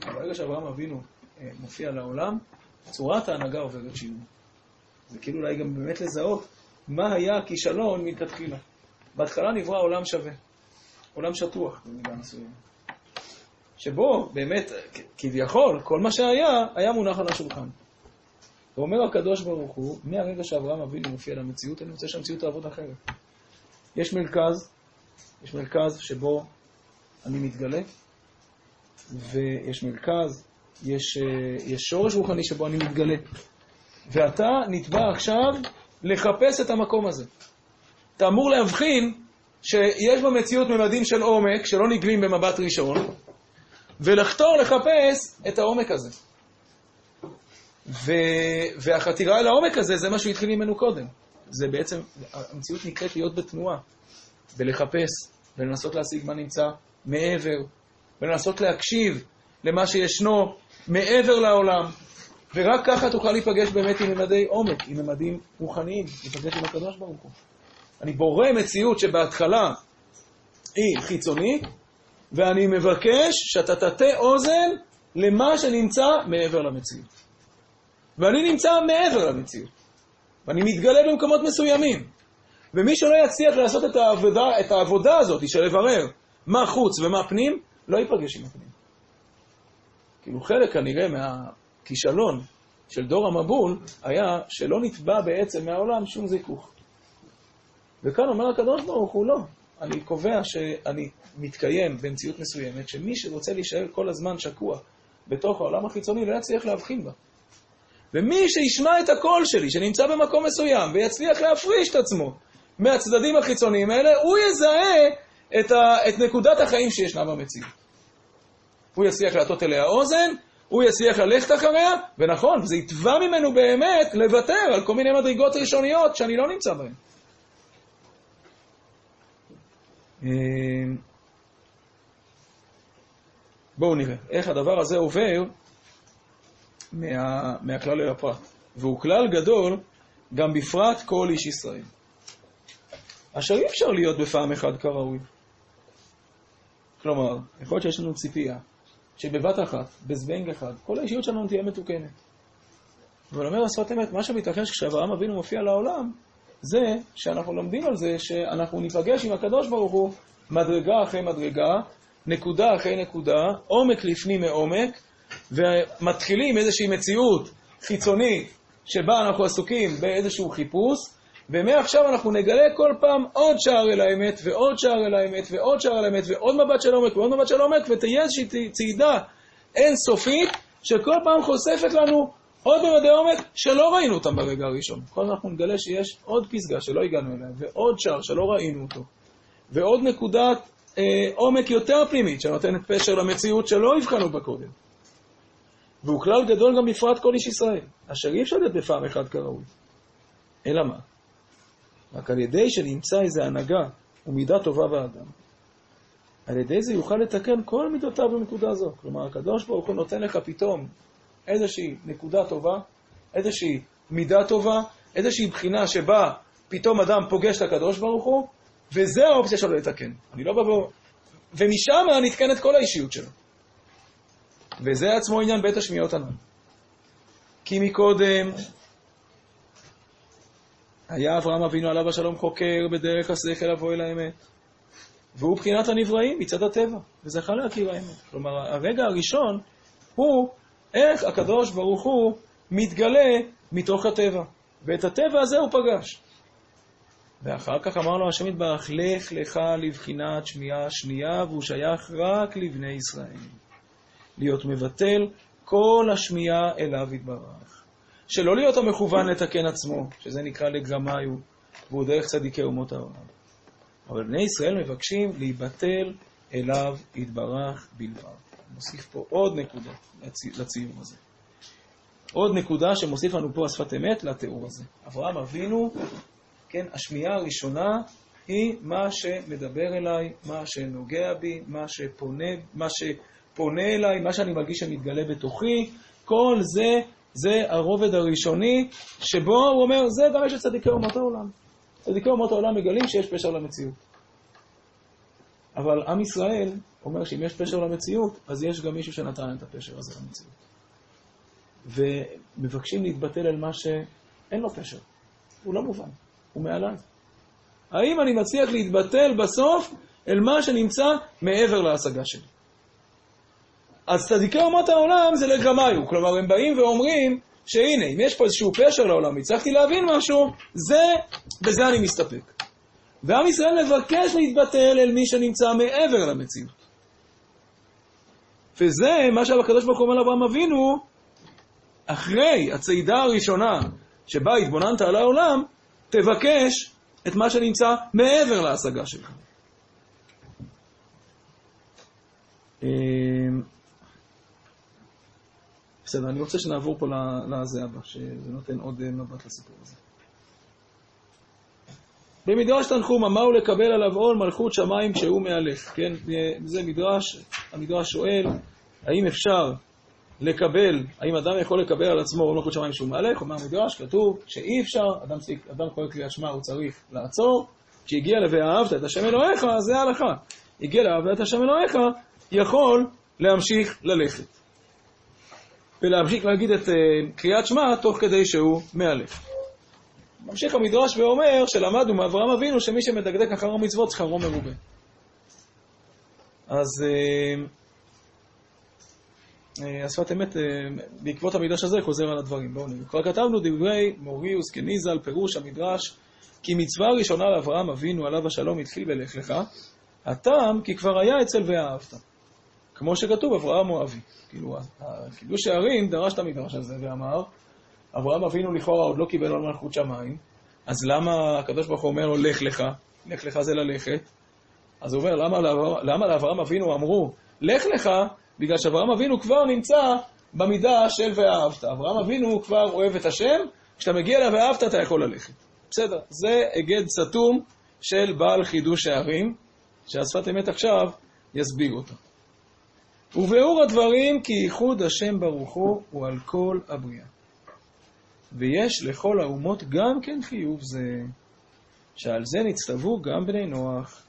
ברגע שאברהם אבינו אה, מופיע לעולם, צורת ההנהגה עוברת שינוי. זה כאילו אולי גם באמת לזהות מה היה הכישלון מלכתחילה. בהתחלה נברא עולם שווה, עולם שטוח במידה מסוימת. שבו באמת, כביכול, כל מה שהיה, היה מונח על השולחן. ואומר הקדוש ברוך הוא, מהרגע שאברהם אבינו מופיע למציאות, אני רוצה שהמציאות תעבוד אחרת. יש מרכז, יש מרכז שבו אני מתגלה, ויש מרכז, יש, אה, יש שורש רוחני שבו אני מתגלה. ואתה נתבע עכשיו לחפש את המקום הזה. אתה אמור להבחין שיש במציאות ממדים של עומק שלא נגלים במבט ראשון, ולחתור לחפש את העומק הזה. ו... והחתירה אל העומק הזה, זה מה שהוא התחיל ממנו קודם. זה בעצם, המציאות נקראת להיות בתנועה, ולחפש, ולנסות להשיג מה נמצא מעבר, ולנסות להקשיב למה שישנו מעבר לעולם, ורק ככה תוכל להיפגש באמת עם ממדי עומק, עם ממדים רוחניים, להיפגש עם הקדוש ברוך הוא. אני בורא מציאות שבהתחלה היא חיצונית, ואני מבקש שאתה תטה אוזן למה שנמצא מעבר למציאות. ואני נמצא מעבר למציאות, ואני מתגלה במקומות מסוימים. ומי שלא יצליח לעשות את העבודה, את העבודה הזאת של לברר מה חוץ ומה פנים, לא ייפגש עם הפנים. כאילו חלק כנראה מהכישלון של דור המבול היה שלא נתבע בעצם מהעולם שום זיכוך. וכאן אומר הקדוש ברוך הוא לא. אני קובע שאני מתקיים במציאות מסוימת, שמי שרוצה להישאר כל הזמן שקוע בתוך העולם החיצוני לא יצליח להבחין בה. ומי שישמע את הקול שלי, שנמצא במקום מסוים, ויצליח להפריש את עצמו מהצדדים החיצוניים האלה, הוא יזהה את, ה, את נקודת החיים שישנה במציאות. הוא יצליח להטות אליה אוזן, הוא יצליח ללכת אחריה, ונכון, זה יתבע ממנו באמת לוותר על כל מיני מדרגות ראשוניות שאני לא נמצא בהן. אמ, בואו נראה איך הדבר הזה עובר מה, מהכלל אל הפרט. והוא כלל גדול גם בפרט כל איש ישראל. אשר אי אפשר להיות בפעם אחת כראוי. כלומר, יכול להיות שיש לנו ציפייה שבבת אחת, בזבנג אחד, כל האישיות שלנו תהיה מתוקנת. אבל אומר השפת אמת, מה שמתרחש כשאברהם אבינו מופיע לעולם, זה שאנחנו לומדים על זה שאנחנו ניפגש עם הקדוש ברוך הוא מדרגה אחרי מדרגה, נקודה אחרי נקודה, עומק לפנים מעומק, ומתחילים איזושהי מציאות חיצונית שבה אנחנו עסוקים באיזשהו חיפוש, ומעכשיו אנחנו נגלה כל פעם עוד שער אל האמת, ועוד שער אל האמת, ועוד שער אל האמת, ועוד מבט של עומק, ועוד מבט של עומק, ותהיה איזושהי צעידה אינסופית, שכל פעם חושפת לנו עוד ממדי עומק שלא ראינו אותם ברגע הראשון. כל הזמן אנחנו נגלה שיש עוד פסגה שלא הגענו אליה, ועוד שער שלא ראינו אותו, ועוד נקודת אה, עומק יותר פנימית, שנותנת פשר למציאות שלא הבחנו בה קודם. והוא כלל גדול גם בפרט כל איש ישראל, אשר אי אפשר להיות בפעם אחת כראוי. אלא מה? רק על ידי שנמצא איזו הנהגה ומידה טובה באדם, על ידי זה יוכל לתקן כל מידותיו בנקודה זו. כלומר, הקדוש ברוך הוא נותן לך פתאום איזושהי נקודה טובה, איזושהי מידה טובה, איזושהי בחינה שבה פתאום אדם פוגש את הקדוש ברוך הוא, וזה האופציה שלו לתקן. אני לא בא ו... ומשם נתקנת כל האישיות שלו. וזה עצמו עניין בית השמיעות הנ"ל. כי מקודם היה אברהם אבינו עליו השלום חוקר בדרך השכל לבוא אל האמת. והוא בחינת הנבראים מצד הטבע, וזכה להכיר האמת. כלומר, הרגע הראשון הוא איך הקדוש ברוך הוא מתגלה מתוך הטבע. ואת הטבע הזה הוא פגש. ואחר כך אמר לו השם יתברך, לך לך לבחינת שמיעה שנייה, והוא שייך רק לבני ישראל. להיות מבטל כל השמיעה אליו יתברך. שלא להיות המכוון לתקן עצמו, שזה נקרא לגרמיו, והוא דרך צדיקי אומות העולם. אבל בני ישראל מבקשים להיבטל אליו יתברך בלבד. מוסיף פה עוד נקודה לציור הזה. עוד נקודה שמוסיף לנו פה השפת אמת לתיאור הזה. אברהם אבינו, כן, השמיעה הראשונה היא מה שמדבר אליי, מה שנוגע בי, מה שפונה, מה שפונה אליי, מה שאני מרגיש שמתגלה בתוכי, כל זה, זה הרובד הראשוני, שבו הוא אומר, זה גם יש לצדיקי אומות העולם. צדיקי אומות העולם מגלים שיש פשר למציאות. אבל עם ישראל אומר שאם יש פשר למציאות, אז יש גם מישהו שנתן את הפשר הזה למציאות. ומבקשים להתבטל על מה שאין לו פשר. הוא לא מובן, הוא מעליי. האם אני מצליח להתבטל בסוף אל מה שנמצא מעבר להשגה שלי? אז צדיקי אומות העולם זה לגמיו, כלומר הם באים ואומרים שהנה, אם יש פה איזשהו פשר לעולם, הצלחתי להבין משהו, זה, בזה אני מסתפק. ועם ישראל מבקש להתבטל אל מי שנמצא מעבר למציאות. וזה מה שהקדוש ברוך הוא אומר לאברהם אבינו, אחרי הצעידה הראשונה שבה התבוננת על העולם, תבקש את מה שנמצא מעבר להשגה שלך. בסדר, אני רוצה שנעבור פה לזה הבא, שזה נותן עוד מבט לסיפור הזה. במדרש תנחומה, מהו לקבל עליו עול מלכות שמיים כשהוא מהלך, כן? זה מדרש, המדרש שואל, האם אפשר לקבל, האם אדם יכול לקבל על עצמו עול מלכות שמיים כשהוא מהלך? אומר המדרש, כתוב שאי אפשר, אדם, אדם קורא קריאת שמע, הוא צריך לעצור, כשהגיע ל"ואהבת את השם אלוהיך", זה ההלכה. הגיע ל"ואהבת את השם אלוהיך", יכול להמשיך ללכת. ולהמשיך להגיד את uh, קריאת שמע תוך כדי שהוא מהלך. ממשיך המדרש ואומר שלמדנו מאברהם אבינו שמי שמדקדק אחר המצוות שכרו מרובה. אז השפת אה, אה, אמת, אה, בעקבות המדרש הזה, חוזר על הדברים. בואו נראה. כבר כתבנו דברי מוריוס כניזל, פירוש המדרש, כי מצווה ראשונה לאברהם אבינו עליו השלום התחיל בלך לך, הטעם כי כבר היה אצל ואהבת. כמו שכתוב, אברהם הוא אבי. כאילו, קידוש הערים דרש את המדרש הזה ואמר, אברהם אבינו לכאורה עוד לא קיבל על מלכות שמיים, אז למה הקדוש ברוך הוא אומר לו, לך לך, לך לך זה ללכת? אז הוא אומר, למה, למה לאברהם אבינו אמרו, לך לך, בגלל שאברהם אבינו כבר נמצא במידה של ואהבת. אברהם אבינו כבר אוהב את השם, כשאתה מגיע אליו ואהבת אתה יכול ללכת. בסדר, זה היגד סתום של בעל חידוש הערים, שהשפת אמת עכשיו יסביר אותו. וביאור הדברים כי ייחוד השם ברוך הוא הוא על כל הבריאה. ויש לכל האומות גם כן חיוב זה, שעל זה נצטוו גם בני נוח,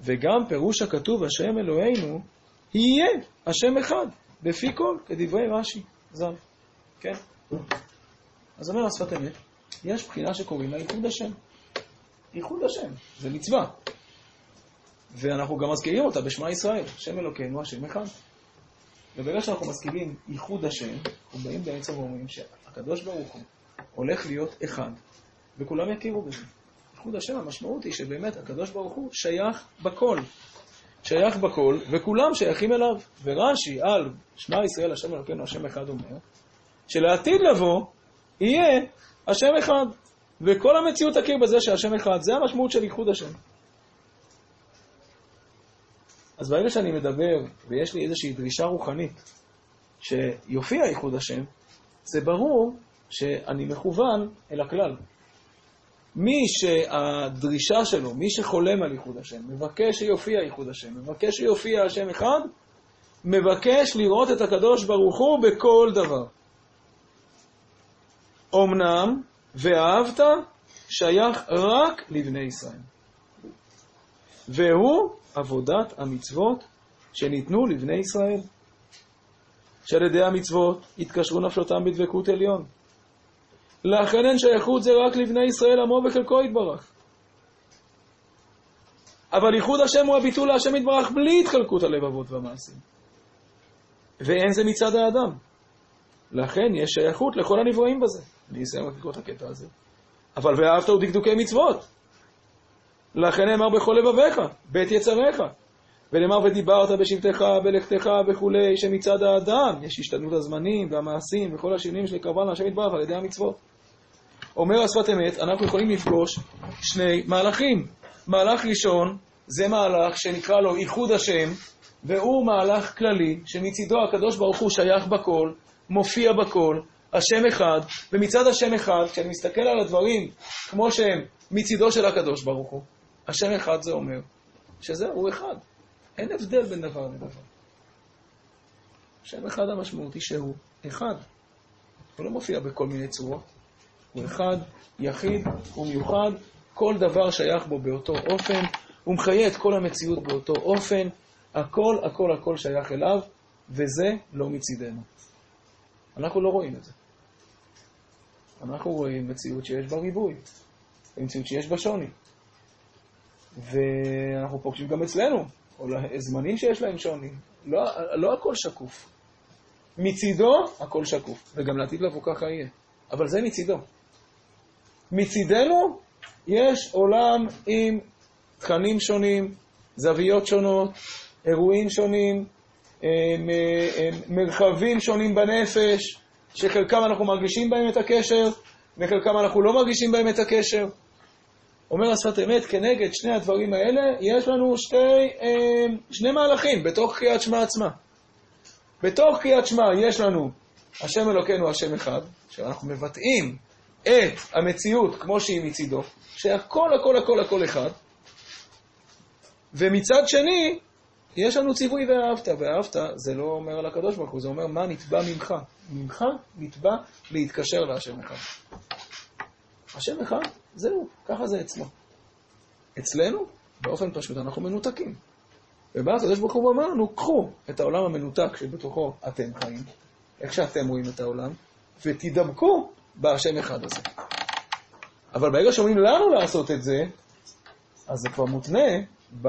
וגם פירוש הכתוב השם אלוהינו, יהיה השם אחד, בפי כל, כדברי רש"י, ז"ל. כן? אז אומר השפת אמת, יש בחינה שקוראים לה ייחוד השם. ייחוד השם, זה מצווה. ואנחנו גם מזכירים אותה בשמע ישראל, השם אלוקינו, השם אחד. וברגע שאנחנו מזכירים ייחוד השם, אנחנו באים באמצע ואומרים שהקדוש ברוך הוא הולך להיות אחד, וכולם יכירו בזה. ייחוד השם, המשמעות היא שבאמת הקדוש ברוך הוא שייך בכל. שייך בכל, וכולם שייכים אליו. ורש"י על שמע ישראל, השם אלוקינו, השם אחד אומר, שלעתיד לבוא יהיה השם אחד. וכל המציאות תכיר בזה שהשם אחד, זה המשמעות של ייחוד השם. אז ברגע שאני מדבר, ויש לי איזושהי דרישה רוחנית שיופיע ייחוד השם, זה ברור שאני מכוון אל הכלל. מי שהדרישה שלו, מי שחולם על ייחוד השם, מבקש שיופיע ייחוד השם, מבקש שיופיע השם אחד, מבקש לראות את הקדוש ברוך הוא בכל דבר. אמנם, ואהבת, שייך רק לבני ישראל. והוא עבודת המצוות שניתנו לבני ישראל. שעל ידי המצוות התקשרו נפשותם בדבקות עליון. לכן אין שייכות זה רק לבני ישראל עמו וחלקו יתברך. אבל ייחוד השם הוא הביטול להשם יתברך בלי התחלקות הלבבות והמעשים. ואין זה מצד האדם. לכן יש שייכות לכל הנבראים בזה. אני אסיים רק לקרוא את הקטע הזה. אבל ואהבת הוא דקדוקי מצוות. לכן נאמר בכל לבביך, בית יצריך. ונאמר ודיברת בשבתך, בלכתך וכולי, שמצד האדם יש השתנות הזמנים והמעשים וכל השינויים של קרבן להשם יתברך על ידי המצוות. אומר השפת אמת, אנחנו יכולים לפגוש שני מהלכים. מהלך ראשון זה מהלך שנקרא לו איחוד השם, והוא מהלך כללי, שמצידו הקדוש ברוך הוא שייך בכל, מופיע בכל, השם אחד, ומצד השם אחד, כשאני מסתכל על הדברים כמו שהם מצידו של הקדוש ברוך הוא, השם אחד זה אומר שזהו, הוא אחד. אין הבדל בין דבר לדבר. השם אחד המשמעות היא שהוא אחד. הוא לא מופיע בכל מיני צורות. הוא אחד, יחיד ומיוחד, כל דבר שייך בו באותו אופן, הוא מחיה את כל המציאות באותו אופן, הכל, הכל, הכל שייך אליו, וזה לא מצידנו. אנחנו לא רואים את זה. אנחנו רואים מציאות שיש בה ריבוי, מציאות שיש בה שוני. ואנחנו פוגשים גם אצלנו, או זמנים שיש להם שוני. לא, לא הכל שקוף. מצידו, הכל שקוף. וגם לעתיד לבוא ככה יהיה. אבל זה מצידו. מצידנו, יש עולם עם תכנים שונים, זוויות שונות, אירועים שונים, מרחבים שונים בנפש, שחלקם אנחנו מרגישים בהם את הקשר, וחלקם אנחנו לא מרגישים בהם את הקשר. אומר השפת אמת, כנגד שני הדברים האלה, יש לנו שתי, אה, שני מהלכים בתוך קריאת שמע עצמה. בתוך קריאת שמע יש לנו השם אלוקינו השם אחד, שאנחנו מבטאים את המציאות כמו שהיא מצידו, שהכל הכל הכל הכל אחד, ומצד שני, יש לנו ציווי ואהבת, ואהבת זה לא אומר על הקדוש ברוך הוא, זה אומר מה נתבע ממך. ממך נתבע להתקשר להשם אחד. השם אחד, זהו, ככה זה אצלו. אצלנו, באופן פשוט, אנחנו מנותקים. ובא הקדוש ברוך הוא ואמר לנו, קחו את העולם המנותק שבתוכו אתם חיים, איך שאתם רואים את העולם, ותדבקו בהשם אחד הזה. אבל ברגע שאומרים לנו לעשות את זה, אז זה כבר מותנה ב,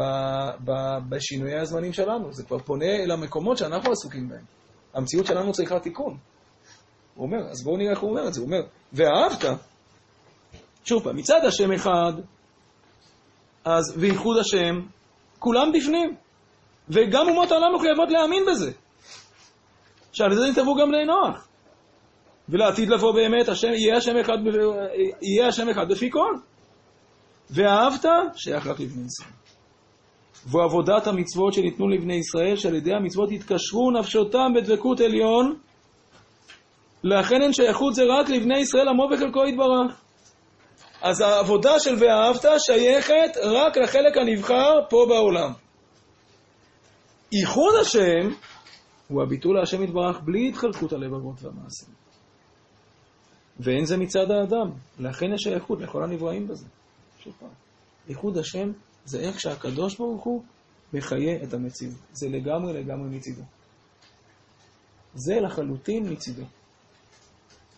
ב, בשינויי הזמנים שלנו. זה כבר פונה אל המקומות שאנחנו עסוקים בהם. המציאות שלנו צריכה תיקון. הוא אומר, אז בואו נראה איך הוא אומר את זה. הוא אומר, ואהבת, שוב פעם, מצד השם אחד, אז וייחוד השם, כולם בפנים. וגם אומות העולם מחויבות להאמין בזה. שעל זה נתבעו גם בני נוח. ולעתיד לבוא באמת, השם, יהיה, השם אחד, יהיה השם אחד בפי כל. ואהבת, שייך רק לבני ישראל. ועבודת המצוות שניתנו לבני ישראל, שעל ידי המצוות התקשרו נפשותם בדבקות עליון, לכן אין שייכות זה רק לבני ישראל עמו וחלקו יתברך. אז העבודה של ואהבת שייכת רק לחלק הנבחר פה בעולם. ייחוד השם הוא הביטול להשם יתברך בלי התחלקות הלבבות והמעשים. ואין זה מצד האדם, לכן יש שייכות לכל הנבראים בזה. שוב פעם, ייחוד השם זה איך שהקדוש ברוך הוא מחיה את המציאות. זה לגמרי לגמרי מצידו. זה לחלוטין מצידו.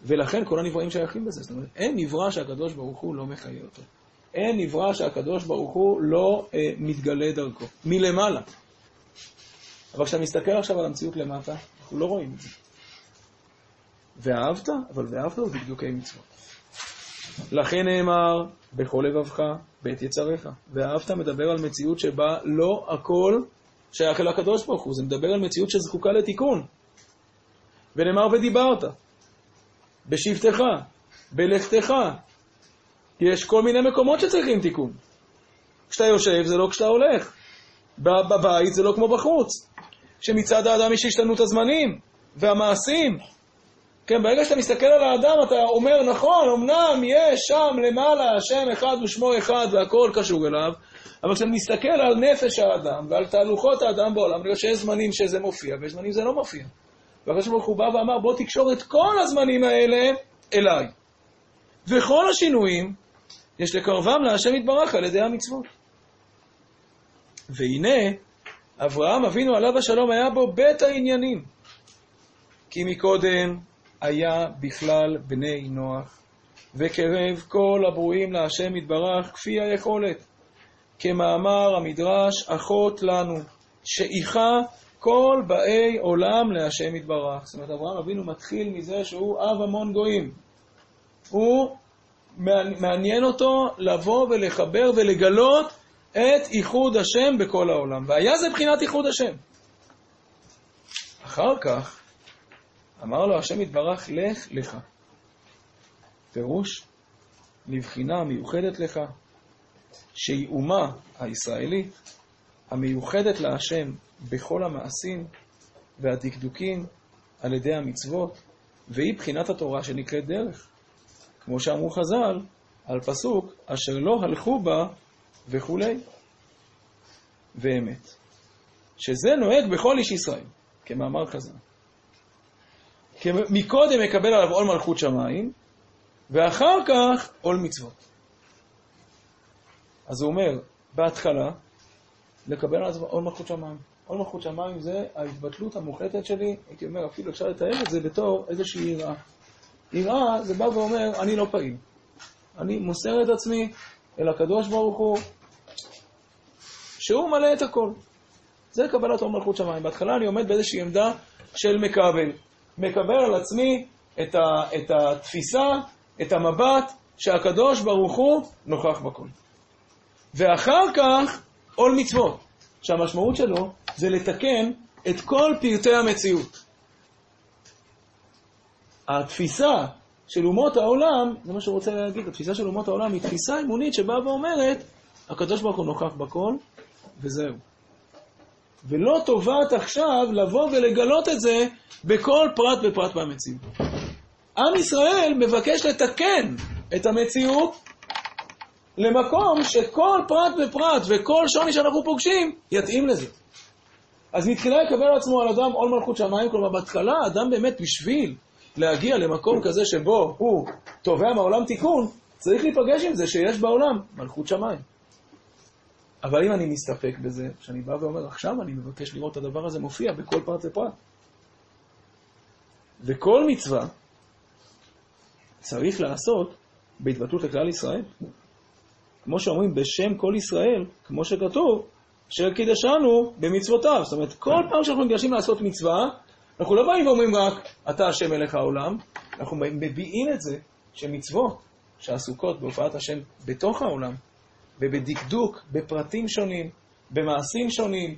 ולכן כל הנבראים שייכים בזה. זאת אומרת, אין נברא שהקדוש ברוך הוא לא מחיה אותו. אין נברא שהקדוש ברוך הוא לא אה, מתגלה דרכו. מלמעלה. אבל כשאתה מסתכל עכשיו על המציאות למטה, אנחנו לא רואים את זה. ואהבת, אבל ואהבת הוא בדיוקי מצוות. לכן נאמר, בכל לבבך, בית יצריך. ואהבת מדבר על מציאות שבה לא הכל שייך אל הקדוש ברוך הוא, זה מדבר על מציאות שזקוקה לתיקון. ונאמר ודיברת, בשבתך, בלכתך. יש כל מיני מקומות שצריכים תיקון. כשאתה יושב זה לא כשאתה הולך. בבית זה לא כמו בחוץ. שמצד האדם יש השתנות הזמנים והמעשים. כן, ברגע שאתה מסתכל על האדם אתה אומר, נכון, אמנם יש שם למעלה השם אחד ושמו אחד והכל קשור אליו, אבל כשאתה מסתכל על נפש האדם ועל תהלוכות האדם בעולם, אני שיש זמנים שזה מופיע ויש זמנים שזה לא מופיע. והקדוש ברוך הוא בא ואמר, בוא תקשור את כל הזמנים האלה אליי. וכל השינויים, יש לקרבם להשם יתברך על ידי המצוות. והנה, אברהם אבינו עליו השלום היה בו בית העניינים. כי מקודם היה בכלל בני נוח, וקרב כל הברואים להשם יתברך כפי היכולת. כמאמר המדרש, אחות לנו, שאיכה כל באי עולם להשם יתברך. זאת אומרת, אברהם אבינו מתחיל מזה שהוא אב המון גויים. הוא, מעניין אותו לבוא ולחבר ולגלות את איחוד השם בכל העולם. והיה זה בחינת איחוד השם. אחר כך אמר לו השם יתברך, לך לך. פירוש, לבחינה מיוחדת לך, שהיא אומה הישראלית המיוחדת להשם בכל המעשים והדקדוקים על ידי המצוות, והיא בחינת התורה שנקראת דרך. כמו שאמרו חז"ל, על פסוק, אשר לא הלכו בה וכולי. ואמת. שזה נוהג בכל איש ישראל, כמאמר חז"ל. מקודם מקבל עליו עול מלכות שמיים, ואחר כך עול מצוות. אז הוא אומר, בהתחלה, לקבל על עצמו עול מלכות שמיים. עול מלכות שמיים זה ההתבטלות המוחלטת שלי, הייתי אומר, אפילו אפשר לתאר את זה בתור איזושהי יראה. יראה זה בא ואומר, אני לא פעיל. אני מוסר את עצמי אל הקדוש ברוך הוא, שהוא מלא את הכל. זה קבלת עול מלכות שמיים. בהתחלה אני עומד באיזושהי עמדה של מקבל. מקבל על עצמי את, ה, את התפיסה, את המבט, שהקדוש ברוך הוא נוכח בכל. ואחר כך עול מצוות, שהמשמעות שלו זה לתקן את כל פרטי המציאות. התפיסה של אומות העולם, זה מה שהוא רוצה להגיד, התפיסה של אומות העולם היא תפיסה אמונית שבאה ואומרת, הקדוש ברוך הוא נוכח בכל, וזהו. ולא טובת עכשיו לבוא ולגלות את זה בכל פרט ופרט מהמציאות. עם ישראל מבקש לתקן את המציאות למקום שכל פרט ופרט וכל שוני שאנחנו פוגשים יתאים לזה. אז מתחילה יקבל על עצמו על אדם עול מלכות שמיים, כלומר בהתחלה אדם באמת בשביל להגיע למקום כזה שבו הוא תובע מהעולם תיקון, צריך להיפגש עם זה שיש בעולם מלכות שמיים. אבל אם אני מסתפק בזה, כשאני בא ואומר, עכשיו אני מבקש לראות את הדבר הזה מופיע בכל פרט ופרט. וכל מצווה צריך לעשות בהתבטאות לכלל ישראל. כמו שאומרים, בשם כל ישראל, כמו שכתוב, אשר קידשנו במצוותיו. זאת אומרת, כל פעם שאנחנו ניגשים לעשות מצווה, אנחנו לא באים ואומרים רק, אתה השם מלך העולם, אנחנו מביעים את זה שמצוות שעסוקות בהופעת השם בתוך העולם, ובדקדוק, בפרטים שונים, במעשים שונים,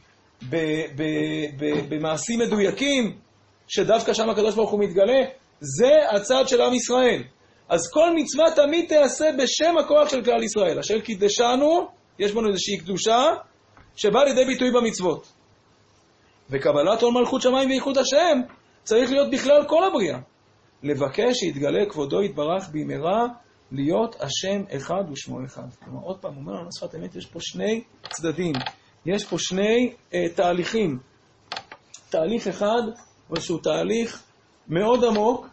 במעשים מדויקים, שדווקא שם הקדוש ברוך הוא מתגלה, זה הצד של עם ישראל. אז כל מצווה תמיד תיעשה בשם הכוח של כלל ישראל. אשר קידשנו, יש בנו איזושהי קדושה, שבאה לידי ביטוי במצוות. וקבלת עול מלכות שמיים וייחוד השם צריך להיות בכלל כל הבריאה. לבקש שיתגלה כבודו יתברך במהרה, להיות השם אחד ושמו אחד. כלומר, עוד פעם, אומר לנו שפת אמת, יש פה שני צדדים, יש פה שני אה, תהליכים. תהליך אחד, שהוא תהליך מאוד עמוק,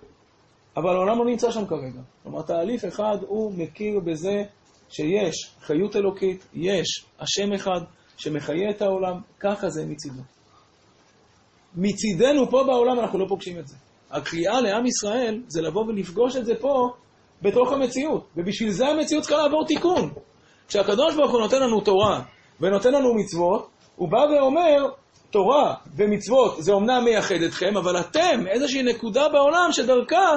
אבל העולם לא נמצא שם כרגע. כלומר, תהליך אחד הוא מכיר בזה שיש חיות אלוקית, יש השם אחד שמחיה את העולם, ככה זה מצידו. מצידנו פה בעולם אנחנו לא פוגשים את זה. הקריאה לעם ישראל זה לבוא ולפגוש את זה פה, בתוך המציאות. ובשביל זה המציאות צריכה לעבור תיקון. כשהקדוש ברוך הוא נותן לנו תורה ונותן לנו מצוות, הוא בא ואומר, תורה ומצוות זה אומנם מייחד אתכם, אבל אתם איזושהי נקודה בעולם שדרכה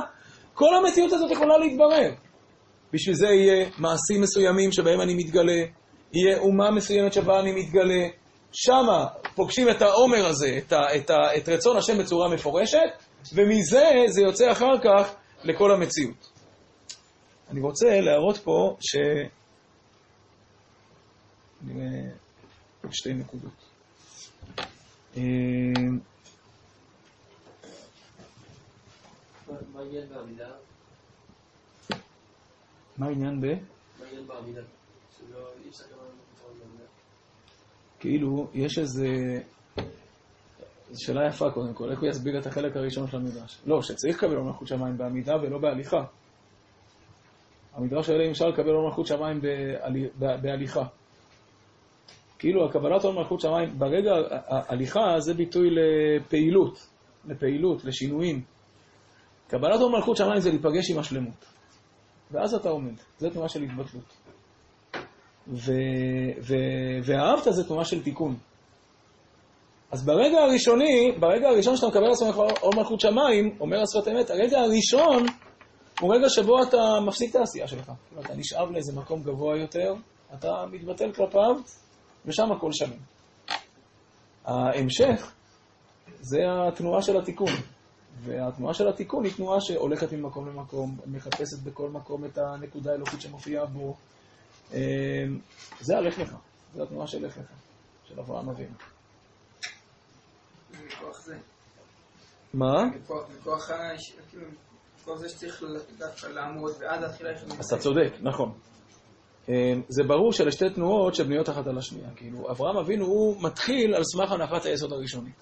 כל המציאות הזאת יכולה להתברר. בשביל זה יהיה מעשים מסוימים שבהם אני מתגלה, יהיה אומה מסוימת שבה אני מתגלה. שמה פוגשים את העומר הזה, את, ה, את, ה, את רצון השם בצורה מפורשת, ומזה זה יוצא אחר כך לכל המציאות. אני רוצה להראות פה ש... שתי נקודות. אה, מה העניין בעמידה? מה העניין ב? מה העניין בעמידה? כאילו, יש איזה... זו שאלה יפה קודם כל, איך הוא יסביר את החלק הראשון של המדרש? לא, שצריך לקבל עול מלכות שמיים בעמידה ולא בהליכה. המדרש שואל אם אפשר לקבל עול מלכות שמיים בהליכה. כאילו, הקבלת עול מלכות שמיים, ברגע, הליכה זה ביטוי לפעילות, לפעילות, לשינויים. קבלת עול מלכות שמיים זה להיפגש עם השלמות. ואז אתה עומד, זו תנועה של התבטלות. ו- ו- ואהבת זה תנועה של תיקון. אז ברגע הראשוני, ברגע הראשון שאתה מקבל לעצמך עול מלכות שמיים, אומר השפת אמת, הרגע הראשון הוא רגע שבו אתה מפסיק את העשייה שלך. אתה נשאב לאיזה מקום גבוה יותר, אתה מתבטל כלפיו, ושם הכל שלם. ההמשך זה התנועה של התיקון. והתנועה של התיקון היא תנועה שהולכת ממקום למקום, מחפשת בכל מקום את הנקודה האלוקית שמופיעה בו. אה, זה הלך לך, זו התנועה של לך לך, של אברהם אבינו. מכוח זה. מה? מכוח- כאילו, זה שצריך דווקא לעמוד ואז להתחיל ללכת. אז אתה צודק, נכון. אה, זה ברור שאלה שתי תנועות שבנויות אחת על השנייה. כאילו, אברהם אבינו הוא מתחיל על סמך הנחת היסוד הראשונית.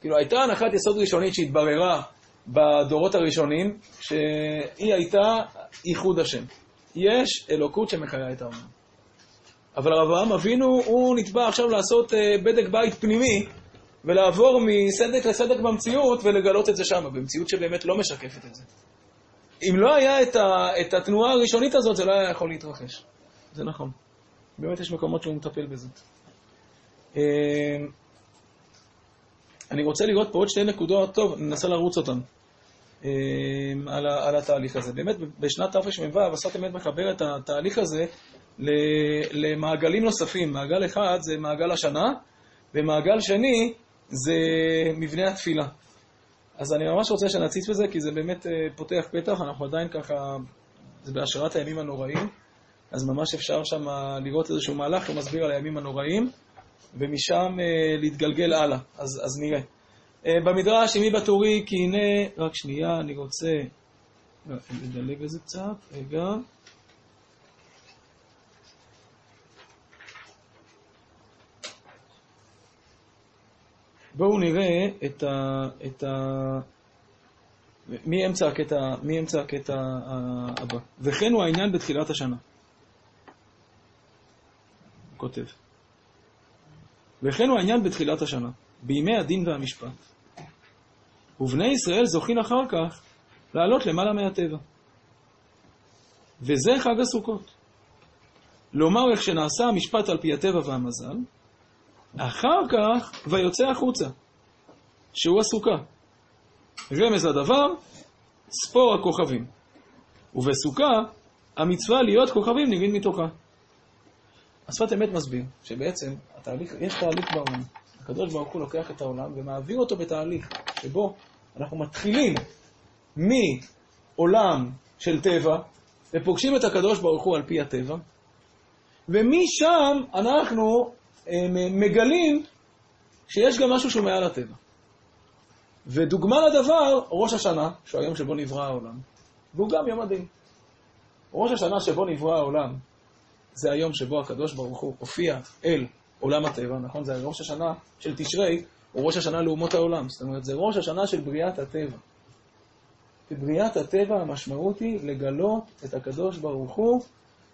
כאילו, הייתה הנחת יסוד ראשונית שהתבררה בדורות הראשונים, שהיא הייתה ייחוד השם. יש אלוקות שמחיה את העולם. אבל אברהם אבינו, הוא נתבע עכשיו לעשות אה, בדק בית פנימי, ולעבור מסדק לסדק במציאות ולגלות את זה שם, במציאות שבאמת לא משקפת את זה. אם לא היה את, ה, את התנועה הראשונית הזאת, זה לא היה יכול להתרחש. זה נכון. באמת יש מקומות שהוא מטפל בזה. אה, אני רוצה לראות פה עוד שתי נקודות, טוב, ננסה לרוץ אותן, על, ה, על התהליך הזה. באמת, בשנת תרמ"ו, עשת אמת מחבר את התהליך הזה למעגלים נוספים. מעגל אחד זה מעגל השנה, ומעגל שני זה מבנה התפילה. אז אני ממש רוצה שנציץ בזה, כי זה באמת אה, פותח פתח, אנחנו עדיין ככה, זה בהשראת הימים הנוראים, אז ממש אפשר שם לראות איזשהו מהלך שמסביר על הימים הנוראים, ומשם אה, להתגלגל הלאה. אז, אז נראה. אה, במדרש, אמי בטורי, כי הנה, רק שנייה, אני רוצה לא, לדלג על זה קצת, רגע. בואו נראה את ה... את ה... מאמצע הקטע, מאמצע הקטע הבא. וכן הוא העניין בתחילת השנה. הוא כותב. וכן הוא העניין בתחילת השנה, בימי הדין והמשפט. ובני ישראל זוכים אחר כך לעלות למעלה מהטבע. וזה חג הסוכות. לומר איך שנעשה המשפט על פי הטבע והמזל, אחר כך ויוצא החוצה, שהוא הסוכה. רמז לדבר, ספור הכוכבים. ובסוכה, המצווה להיות כוכבים נבין מתוכה. השפת אמת מסביר שבעצם התהליך, יש תהליך בעולם. הקדוש ברוך הוא לוקח את העולם ומעביר אותו בתהליך שבו אנחנו מתחילים מעולם של טבע, ופוגשים את הקדוש ברוך הוא על פי הטבע, ומשם אנחנו אה, מגלים שיש גם משהו שהוא מעל הטבע. ודוגמה לדבר, ראש השנה, שהוא היום שבו נברא העולם, והוא גם יום הדין. ראש השנה שבו נברא העולם, זה היום שבו הקדוש ברוך הוא הופיע אל עולם הטבע, נכון? זה ראש השנה של תשרי, הוא ראש השנה לאומות העולם. זאת אומרת, זה ראש השנה של בריאת הטבע. בבריאת הטבע המשמעות היא לגלות את הקדוש ברוך הוא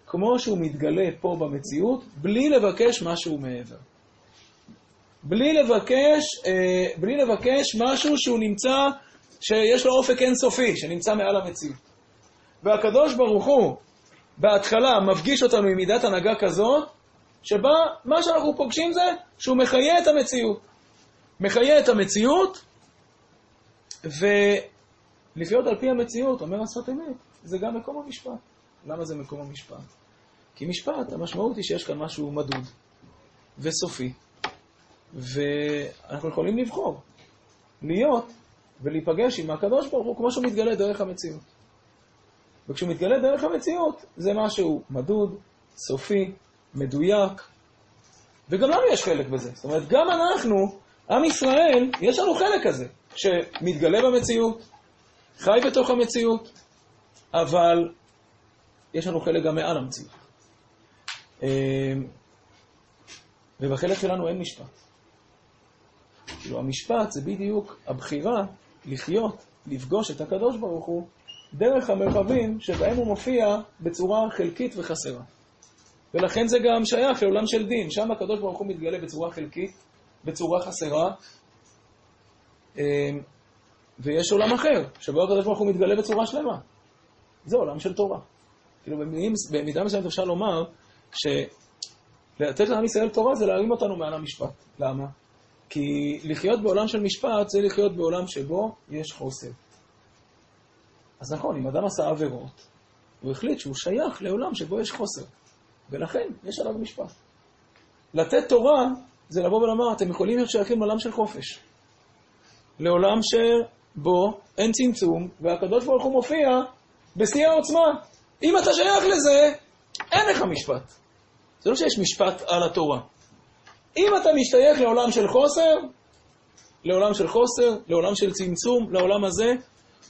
כמו שהוא מתגלה פה במציאות, בלי לבקש משהו מעבר. בלי לבקש, אה, בלי לבקש משהו שהוא נמצא, שיש לו אופק אינסופי, שנמצא מעל המציאות. והקדוש ברוך הוא, בהתחלה, מפגיש אותנו עם מידת הנהגה כזאת, שבה מה שאנחנו פוגשים זה שהוא מחיה את המציאות. מחיה את המציאות, ולחיות על פי המציאות, אומר השפת אמת, זה גם מקום המשפט. למה זה מקום המשפט? כי משפט, המשמעות היא שיש כאן משהו מדוד וסופי, ואנחנו יכולים לבחור להיות ולהיפגש עם הקדוש ברוך הוא כמו שהוא מתגלה דרך המציאות. וכשהוא מתגלה דרך המציאות, זה משהו מדוד, סופי, מדויק, וגם לנו יש חלק בזה. זאת אומרת, גם אנחנו, עם ישראל, יש לנו חלק כזה, שמתגלה במציאות, חי בתוך המציאות, אבל יש לנו חלק גם מעל המציאות. אמ, ובחלק שלנו אין משפט. כאילו, המשפט זה בדיוק הבחירה לחיות, לפגוש את הקדוש ברוך הוא, דרך המרחבים שבהם הוא מופיע בצורה חלקית וחסרה. ולכן זה גם שייך לעולם של דין. שם הקדוש ברוך הוא מתגלה בצורה חלקית, בצורה חסרה, אמ, ויש עולם אחר, שבו הקדוש ברוך הוא מתגלה בצורה שלמה. זה עולם של תורה. כאילו, במידה מסוימת אפשר לומר שלתת לעם ישראל תורה זה להרים אותנו מעל המשפט. למה? כי לחיות בעולם של משפט זה לחיות בעולם שבו יש חוסר. אז נכון, אם אדם עשה עבירות, הוא החליט שהוא שייך לעולם שבו יש חוסר. ולכן, יש עליו משפט. לתת תורה זה לבוא ולומר, אתם יכולים להיות שייכים לעולם של חופש. לעולם שבו אין צמצום, והקדוש ברוך הוא מופיע בשיא העוצמה. אם אתה שייך לזה, אין לך משפט. זה לא שיש משפט על התורה. אם אתה משתייך לעולם של חוסר, לעולם של חוסר, לעולם של צמצום, לעולם הזה,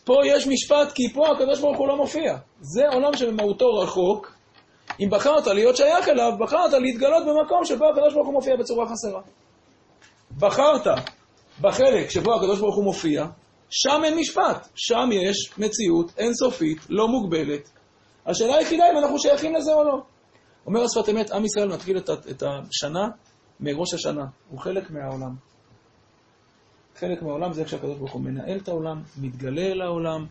פה יש משפט כי פה הקדוש ברוך הוא לא מופיע. זה עולם שבמהותו רחוק. אם בחרת להיות שייך אליו, בחרת להתגלות במקום שבו הקדוש ברוך הוא מופיע בצורה חסרה. בחרת בחלק שבו הקדוש ברוך הוא מופיע, שם אין משפט. שם יש מציאות אינסופית, לא מוגבלת. השאלה היחידה אם אנחנו שייכים לזה או לא. אומר השפת אמת, עם ישראל מתחיל את השנה מראש השנה. הוא חלק מהעולם. חלק מהעולם זה איך שהקדוש ברוך הוא מנהל את העולם, מתגלה אל העולם,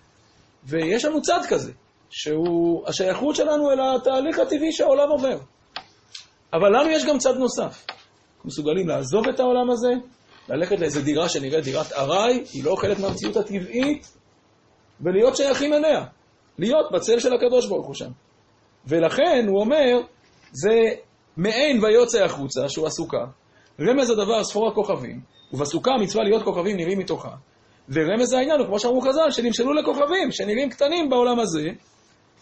ויש לנו צד כזה, שהוא השייכות שלנו אל התהליך הטבעי שהעולם עובר. אבל לנו יש גם צד נוסף. אנחנו מסוגלים לעזוב את העולם הזה, ללכת לאיזו דירה שנראית דירת ארעי, היא לא חלק מהמציאות הטבעית, ולהיות שייכים אליה. להיות בצל של הקדוש ברוך הוא שם. ולכן הוא אומר, זה מעין ויוצא החוצה, שהוא הסוכה, רמז הדבר ספור הכוכבים, ובסוכה המצווה להיות כוכבים נראים מתוכה. ורמז העניין הוא, כמו שאמרו חז"ל, שנמשלו לכוכבים, שנראים קטנים בעולם הזה,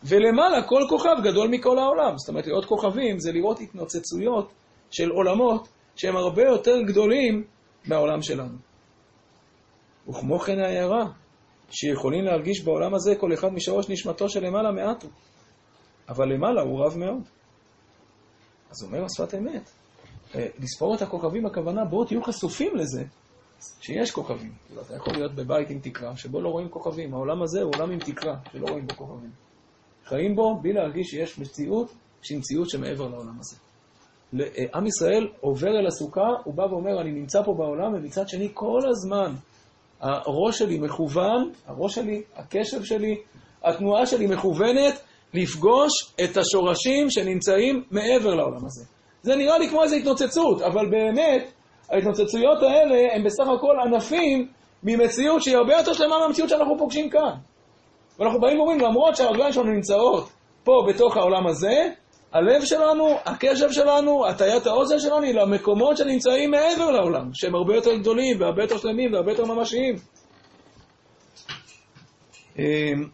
ולמעלה כל כוכב גדול מכל העולם. זאת אומרת, לראות כוכבים זה לראות התנוצצויות של עולמות שהם הרבה יותר גדולים מהעולם שלנו. וכמו כן ההערה, שיכולים להרגיש בעולם הזה כל אחד משורש נשמתו שלמעלה הוא. אבל למעלה הוא רב מאוד. אז אומר השפת אמת, אה, לספור את הכוכבים, הכוונה, בואו תהיו חשופים לזה שיש כוכבים. אתה יכול להיות בבית עם תקרה, שבו לא רואים כוכבים. העולם הזה הוא עולם עם תקרה, שלא רואים בו כוכבים. חיים בו בלי להרגיש שיש מציאות שהיא מציאות שמעבר לעולם הזה. אה, עם ישראל עובר אל הסוכה, הוא בא ואומר, אני נמצא פה בעולם, ומצד שני, כל הזמן הראש שלי מכוון, הראש שלי, הקשב שלי, התנועה שלי מכוונת לפגוש את השורשים שנמצאים מעבר לעולם הזה. זה נראה לי כמו איזו התנוצצות, אבל באמת, ההתנוצצויות האלה הן בסך הכל ענפים ממציאות שהיא הרבה יותר שלמה מהמציאות שאנחנו פוגשים כאן. ואנחנו באים ואומרים, למרות שהרגליים שלנו נמצאות פה בתוך העולם הזה, הלב שלנו, הקשב שלנו, הטיית האוזן שלנו היא למקומות שנמצאים מעבר לעולם, שהם הרבה יותר גדולים והרבה יותר שלמים והרבה יותר ממשיים. אמ,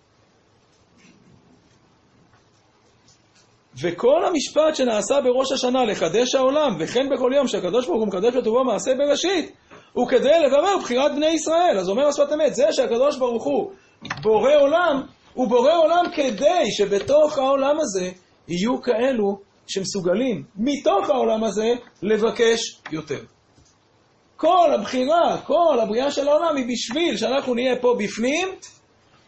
וכל המשפט שנעשה בראש השנה לחדש העולם, וכן בכל יום שהקדוש ברוך הוא מקדש בטובו מעשה בראשית, הוא כדי לברר בחירת בני ישראל. אז אומר השפת אמת, זה שהקדוש ברוך הוא בורא עולם, הוא בורא עולם כדי שבתוך העולם הזה יהיו כאלו שמסוגלים מתוך העולם הזה לבקש יותר. כל הבחירה, כל הבריאה של העולם היא בשביל שאנחנו נהיה פה בפנים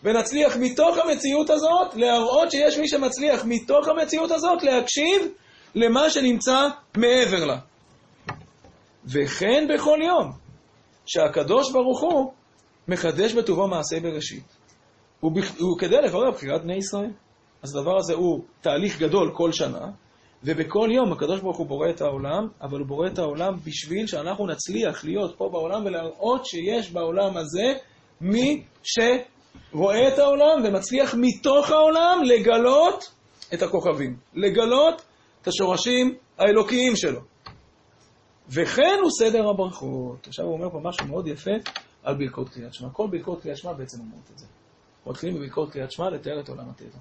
ונצליח מתוך המציאות הזאת להראות שיש מי שמצליח מתוך המציאות הזאת להקשיב למה שנמצא מעבר לה. וכן בכל יום שהקדוש ברוך הוא מחדש בטובו מעשה בראשית. הוא, הוא כדי לברר בחירת בני ישראל. אז הדבר הזה הוא תהליך גדול כל שנה, ובכל יום הקדוש ברוך הוא בורא את העולם, אבל הוא בורא את העולם בשביל שאנחנו נצליח להיות פה בעולם ולהראות שיש בעולם הזה מי שרואה את העולם ומצליח מתוך העולם לגלות את הכוכבים, לגלות את השורשים האלוקיים שלו. וכן הוא סדר הברכות. עכשיו הוא אומר פה משהו מאוד יפה על ברכות קריאת שמע. כל ברכות קריאת שמע בעצם אומרות את זה. מתחילים בברכות קריאת שמע לתאר את עולם הטבע.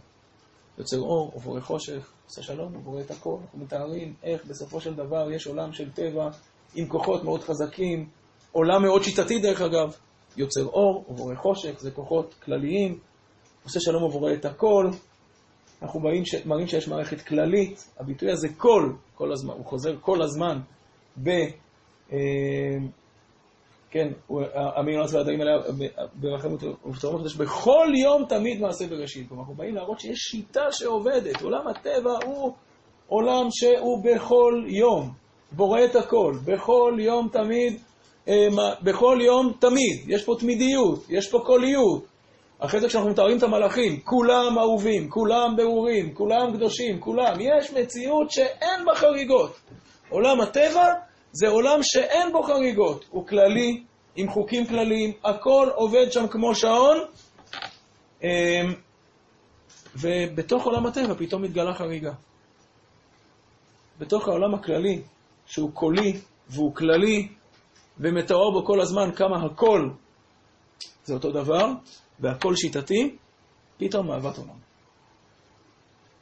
יוצר אור, ובורא חושך, עושה שלום, ובורא את הכל. אנחנו מתארים איך בסופו של דבר יש עולם של טבע עם כוחות מאוד חזקים, עולם מאוד שיטתי דרך אגב, יוצר אור, ובורא חושך, זה כוחות כלליים, עושה שלום ובורא את הכל. אנחנו באים, ש... מראים שיש מערכת כללית, הביטוי הזה כל, כל הזמן, הוא חוזר כל הזמן ב... אה, כן, אמיר נאצל והדעים עליה ברחמות ובתורמות הקדוש, בכל יום תמיד מעשה בראשית. כלומר, אנחנו באים להראות שיש שיטה שעובדת. עולם הטבע הוא עולם שהוא בכל יום בורא את הכל, בכל יום תמיד, אה, בכל יום תמיד. יש פה תמידיות, יש פה קוליות. אחרי זה כשאנחנו מתארים את המלאכים, כולם אהובים, כולם ברורים, כולם קדושים, כולם. יש מציאות שאין בה חריגות. עולם הטבע זה עולם שאין בו חריגות, הוא כללי, עם חוקים כלליים, הכל עובד שם כמו שעון, אמ, ובתוך עולם הטבע פתאום מתגלה חריגה. בתוך העולם הכללי, שהוא קולי והוא כללי, ומתואר בו כל הזמן כמה הכל זה אותו דבר, והכל שיטתי, פתאום אהבת עולם.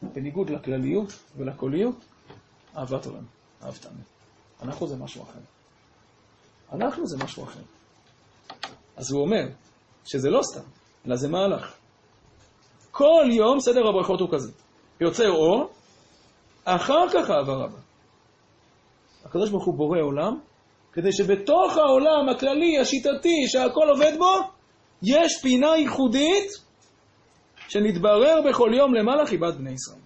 בניגוד לכלליות ולקוליות, אהבת עולם, אהבת אמת. אנחנו זה משהו אחר. אנחנו זה משהו אחר. אז הוא אומר שזה לא סתם, אלא זה מהלך. כל יום סדר הברכות הוא כזה. יוצר אור, אחר כך העברה בה. הקדוש ברוך הוא בורא עולם, כדי שבתוך העולם הכללי, השיטתי, שהכל עובד בו, יש פינה ייחודית שנתברר בכל יום למעלה חיבת בני ישראל.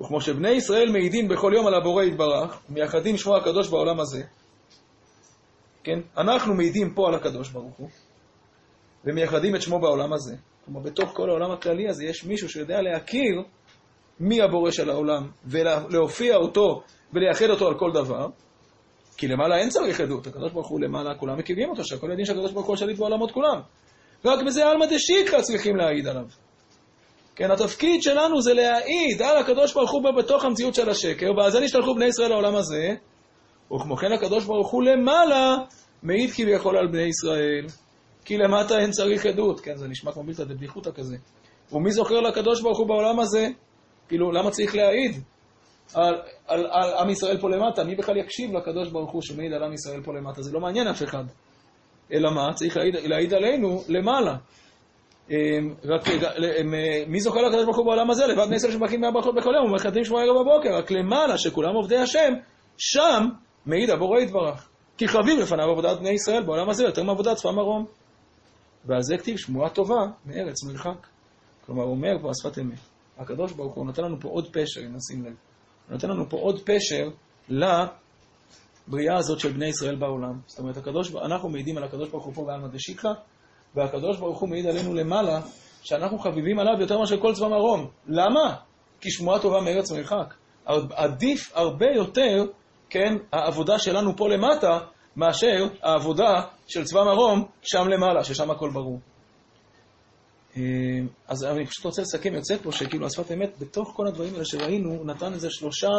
וכמו שבני ישראל מעידים בכל יום על הבורא יתברך, ומייחדים שמו הקדוש בעולם הזה, כן? אנחנו מעידים פה על הקדוש ברוך הוא, ומייחדים את שמו בעולם הזה. כלומר, בתוך כל העולם הכללי הזה יש מישהו שיודע להכיר מי הבורא של העולם, ולהופיע אותו ולייחד אותו על כל דבר, כי למעלה אין צריך עדות, הקדוש ברוך הוא למעלה, כולם מכירים אותו, שהכל יודעים שהקדוש ברוך הוא שליט בעולמות כולם. רק בזה עלמא דשיקרא צריכים להעיד עליו. כן, התפקיד שלנו זה להעיד על הקדוש ברוך הוא בתוך המציאות של השקר, ועל זה נשתלחו בני ישראל לעולם הזה, וכמו כן הקדוש ברוך הוא למעלה מעיד כביכול על בני ישראל, כי למטה אין צריך עדות. כן, זה נשמע כמו בלתא דבדיחותא כזה. ומי זוכר לקדוש ברוך הוא בעולם הזה? כאילו, למה צריך להעיד על, על, על עם ישראל פה למטה? מי בכלל יקשיב לקדוש ברוך הוא שמעיד על עם ישראל פה למטה? זה לא מעניין אף אחד. אלא מה? צריך להעיד, להעיד עלינו למעלה. אמ, רק אמ, מי זוכר לקדוש ברוך הוא בעולם הזה? לבד בני ישראל שמברכים מהברכות בכל יום ומחדשים שמוע ערב בבוקר, רק למעלה שכולם עובדי השם, שם מעיד הבורא יתברך. כי חביב לפניו עבודת בני ישראל בעולם הזה יותר מעבודת צבא מרום. ועל זה כתיב שמועה טובה מארץ מרחק. כלומר, הוא אומר פה השפת אמת. הקדוש ברוך הוא נותן לנו פה עוד פשר, אם נשים לב. הוא נותן לנו פה עוד פשר לבריאה הזאת של בני ישראל בעולם. זאת אומרת, הקדוש, אנחנו מעידים על הקדוש ברוך הוא פה בעלמא דשיקרא, והקדוש ברוך הוא מעיד עלינו למעלה, שאנחנו חביבים עליו יותר מאשר כל צבא מרום. למה? כי שמועה טובה מארץ מרחק. עדיף הרבה יותר, כן, העבודה שלנו פה למטה, מאשר העבודה של צבא מרום שם למעלה, ששם הכל ברור. אה, אז אני פשוט רוצה לסכם, יוצא פה שכאילו השפת אמת, בתוך כל הדברים האלה שראינו, הוא נתן איזה שלושה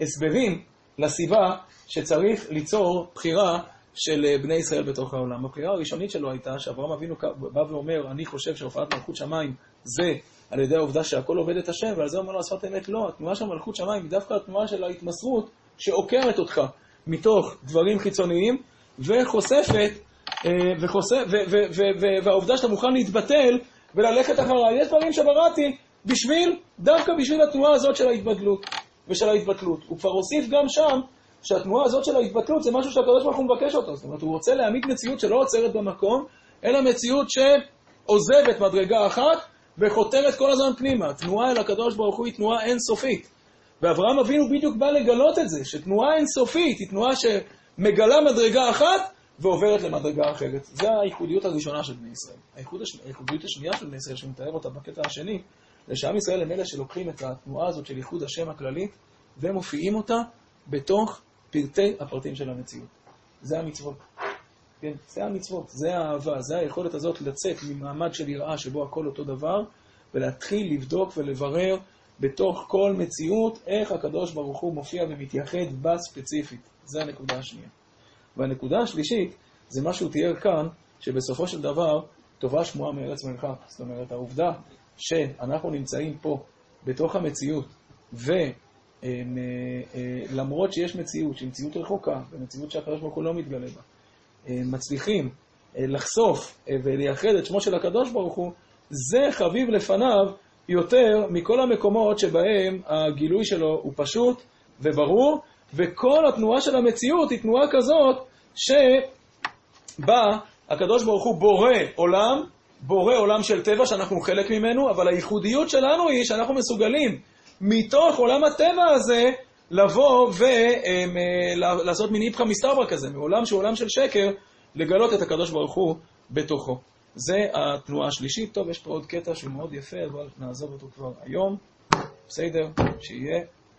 הסברים לסיבה שצריך ליצור בחירה של אה, בני ישראל בתוך העולם. הקריאה הראשונית שלו הייתה שאברהם אבינו בא ואומר, אני חושב שהופעת מלכות שמיים זה על ידי העובדה שהכל עובד את השם, ועל זה אומר לו השפת אמת לא. התנועה של מלכות שמיים היא דווקא התנועה של ההתמסרות שעוקרת אותך מתוך דברים חיצוניים וחושפת, אה, וחושף, ו, ו, ו, ו, והעובדה שאתה מוכן להתבטל וללכת אחריי. יש דברים שבראתי בשביל, דווקא בשביל התנועה הזאת של ההתבדלות ושל ההתבטלות. הוא כבר הוסיף גם שם שהתנועה הזאת של ההתבטלות זה משהו שהקדוש ברוך הוא מבקש אותו. זאת אומרת, הוא רוצה להעמיד מציאות שלא עוצרת במקום, אלא מציאות שעוזבת מדרגה אחת וחותרת כל הזמן פנימה. תנועה אל הקדוש ברוך הוא היא תנועה אינסופית. ואברהם אבינו בדיוק בא לגלות את זה, שתנועה אינסופית היא תנועה שמגלה מדרגה אחת ועוברת למדרגה אחרת. זו הייחודיות הראשונה של בני ישראל. הייחוד הש... הייחודיות השנייה של בני ישראל, שהוא מתאר אותה בקטע השני, זה שעם ישראל הם אלה שלוקחים את התנועה הזאת של ייחוד השם הכללית ומופיעים אותה בתוך פרטי הפרטים של המציאות. זה המצוות. כן, זה המצוות, זה האהבה, זה היכולת הזאת לצאת ממעמד של יראה שבו הכל אותו דבר, ולהתחיל לבדוק ולברר בתוך כל מציאות איך הקדוש ברוך הוא מופיע ומתייחד בה ספציפית. זה הנקודה השנייה. והנקודה השלישית, זה מה שהוא תיאר כאן, שבסופו של דבר טובה שמועה מארץ מרחק. זאת אומרת, העובדה שאנחנו נמצאים פה, בתוך המציאות, ו... אה, אה, למרות שיש מציאות שהיא מציאות רחוקה, ומציאות שהקדוש ברוך הוא לא מתגלה בה, אה, מצליחים לחשוף ולייחד את שמו של הקדוש ברוך הוא, זה חביב לפניו יותר מכל המקומות שבהם הגילוי שלו הוא פשוט וברור, וכל התנועה של המציאות היא תנועה כזאת שבה הקדוש ברוך הוא בורא עולם, בורא עולם של טבע שאנחנו חלק ממנו, אבל הייחודיות שלנו היא שאנחנו מסוגלים מתוך עולם הטבע הזה לבוא ולעשות מין איפכא מסתברא כזה, מעולם שהוא עולם של שקר, לגלות את הקדוש ברוך הוא בתוכו. זה התנועה השלישית. טוב, יש פה עוד קטע שהוא מאוד יפה, אבל נעזוב אותו כבר היום. בסדר, שיהיה.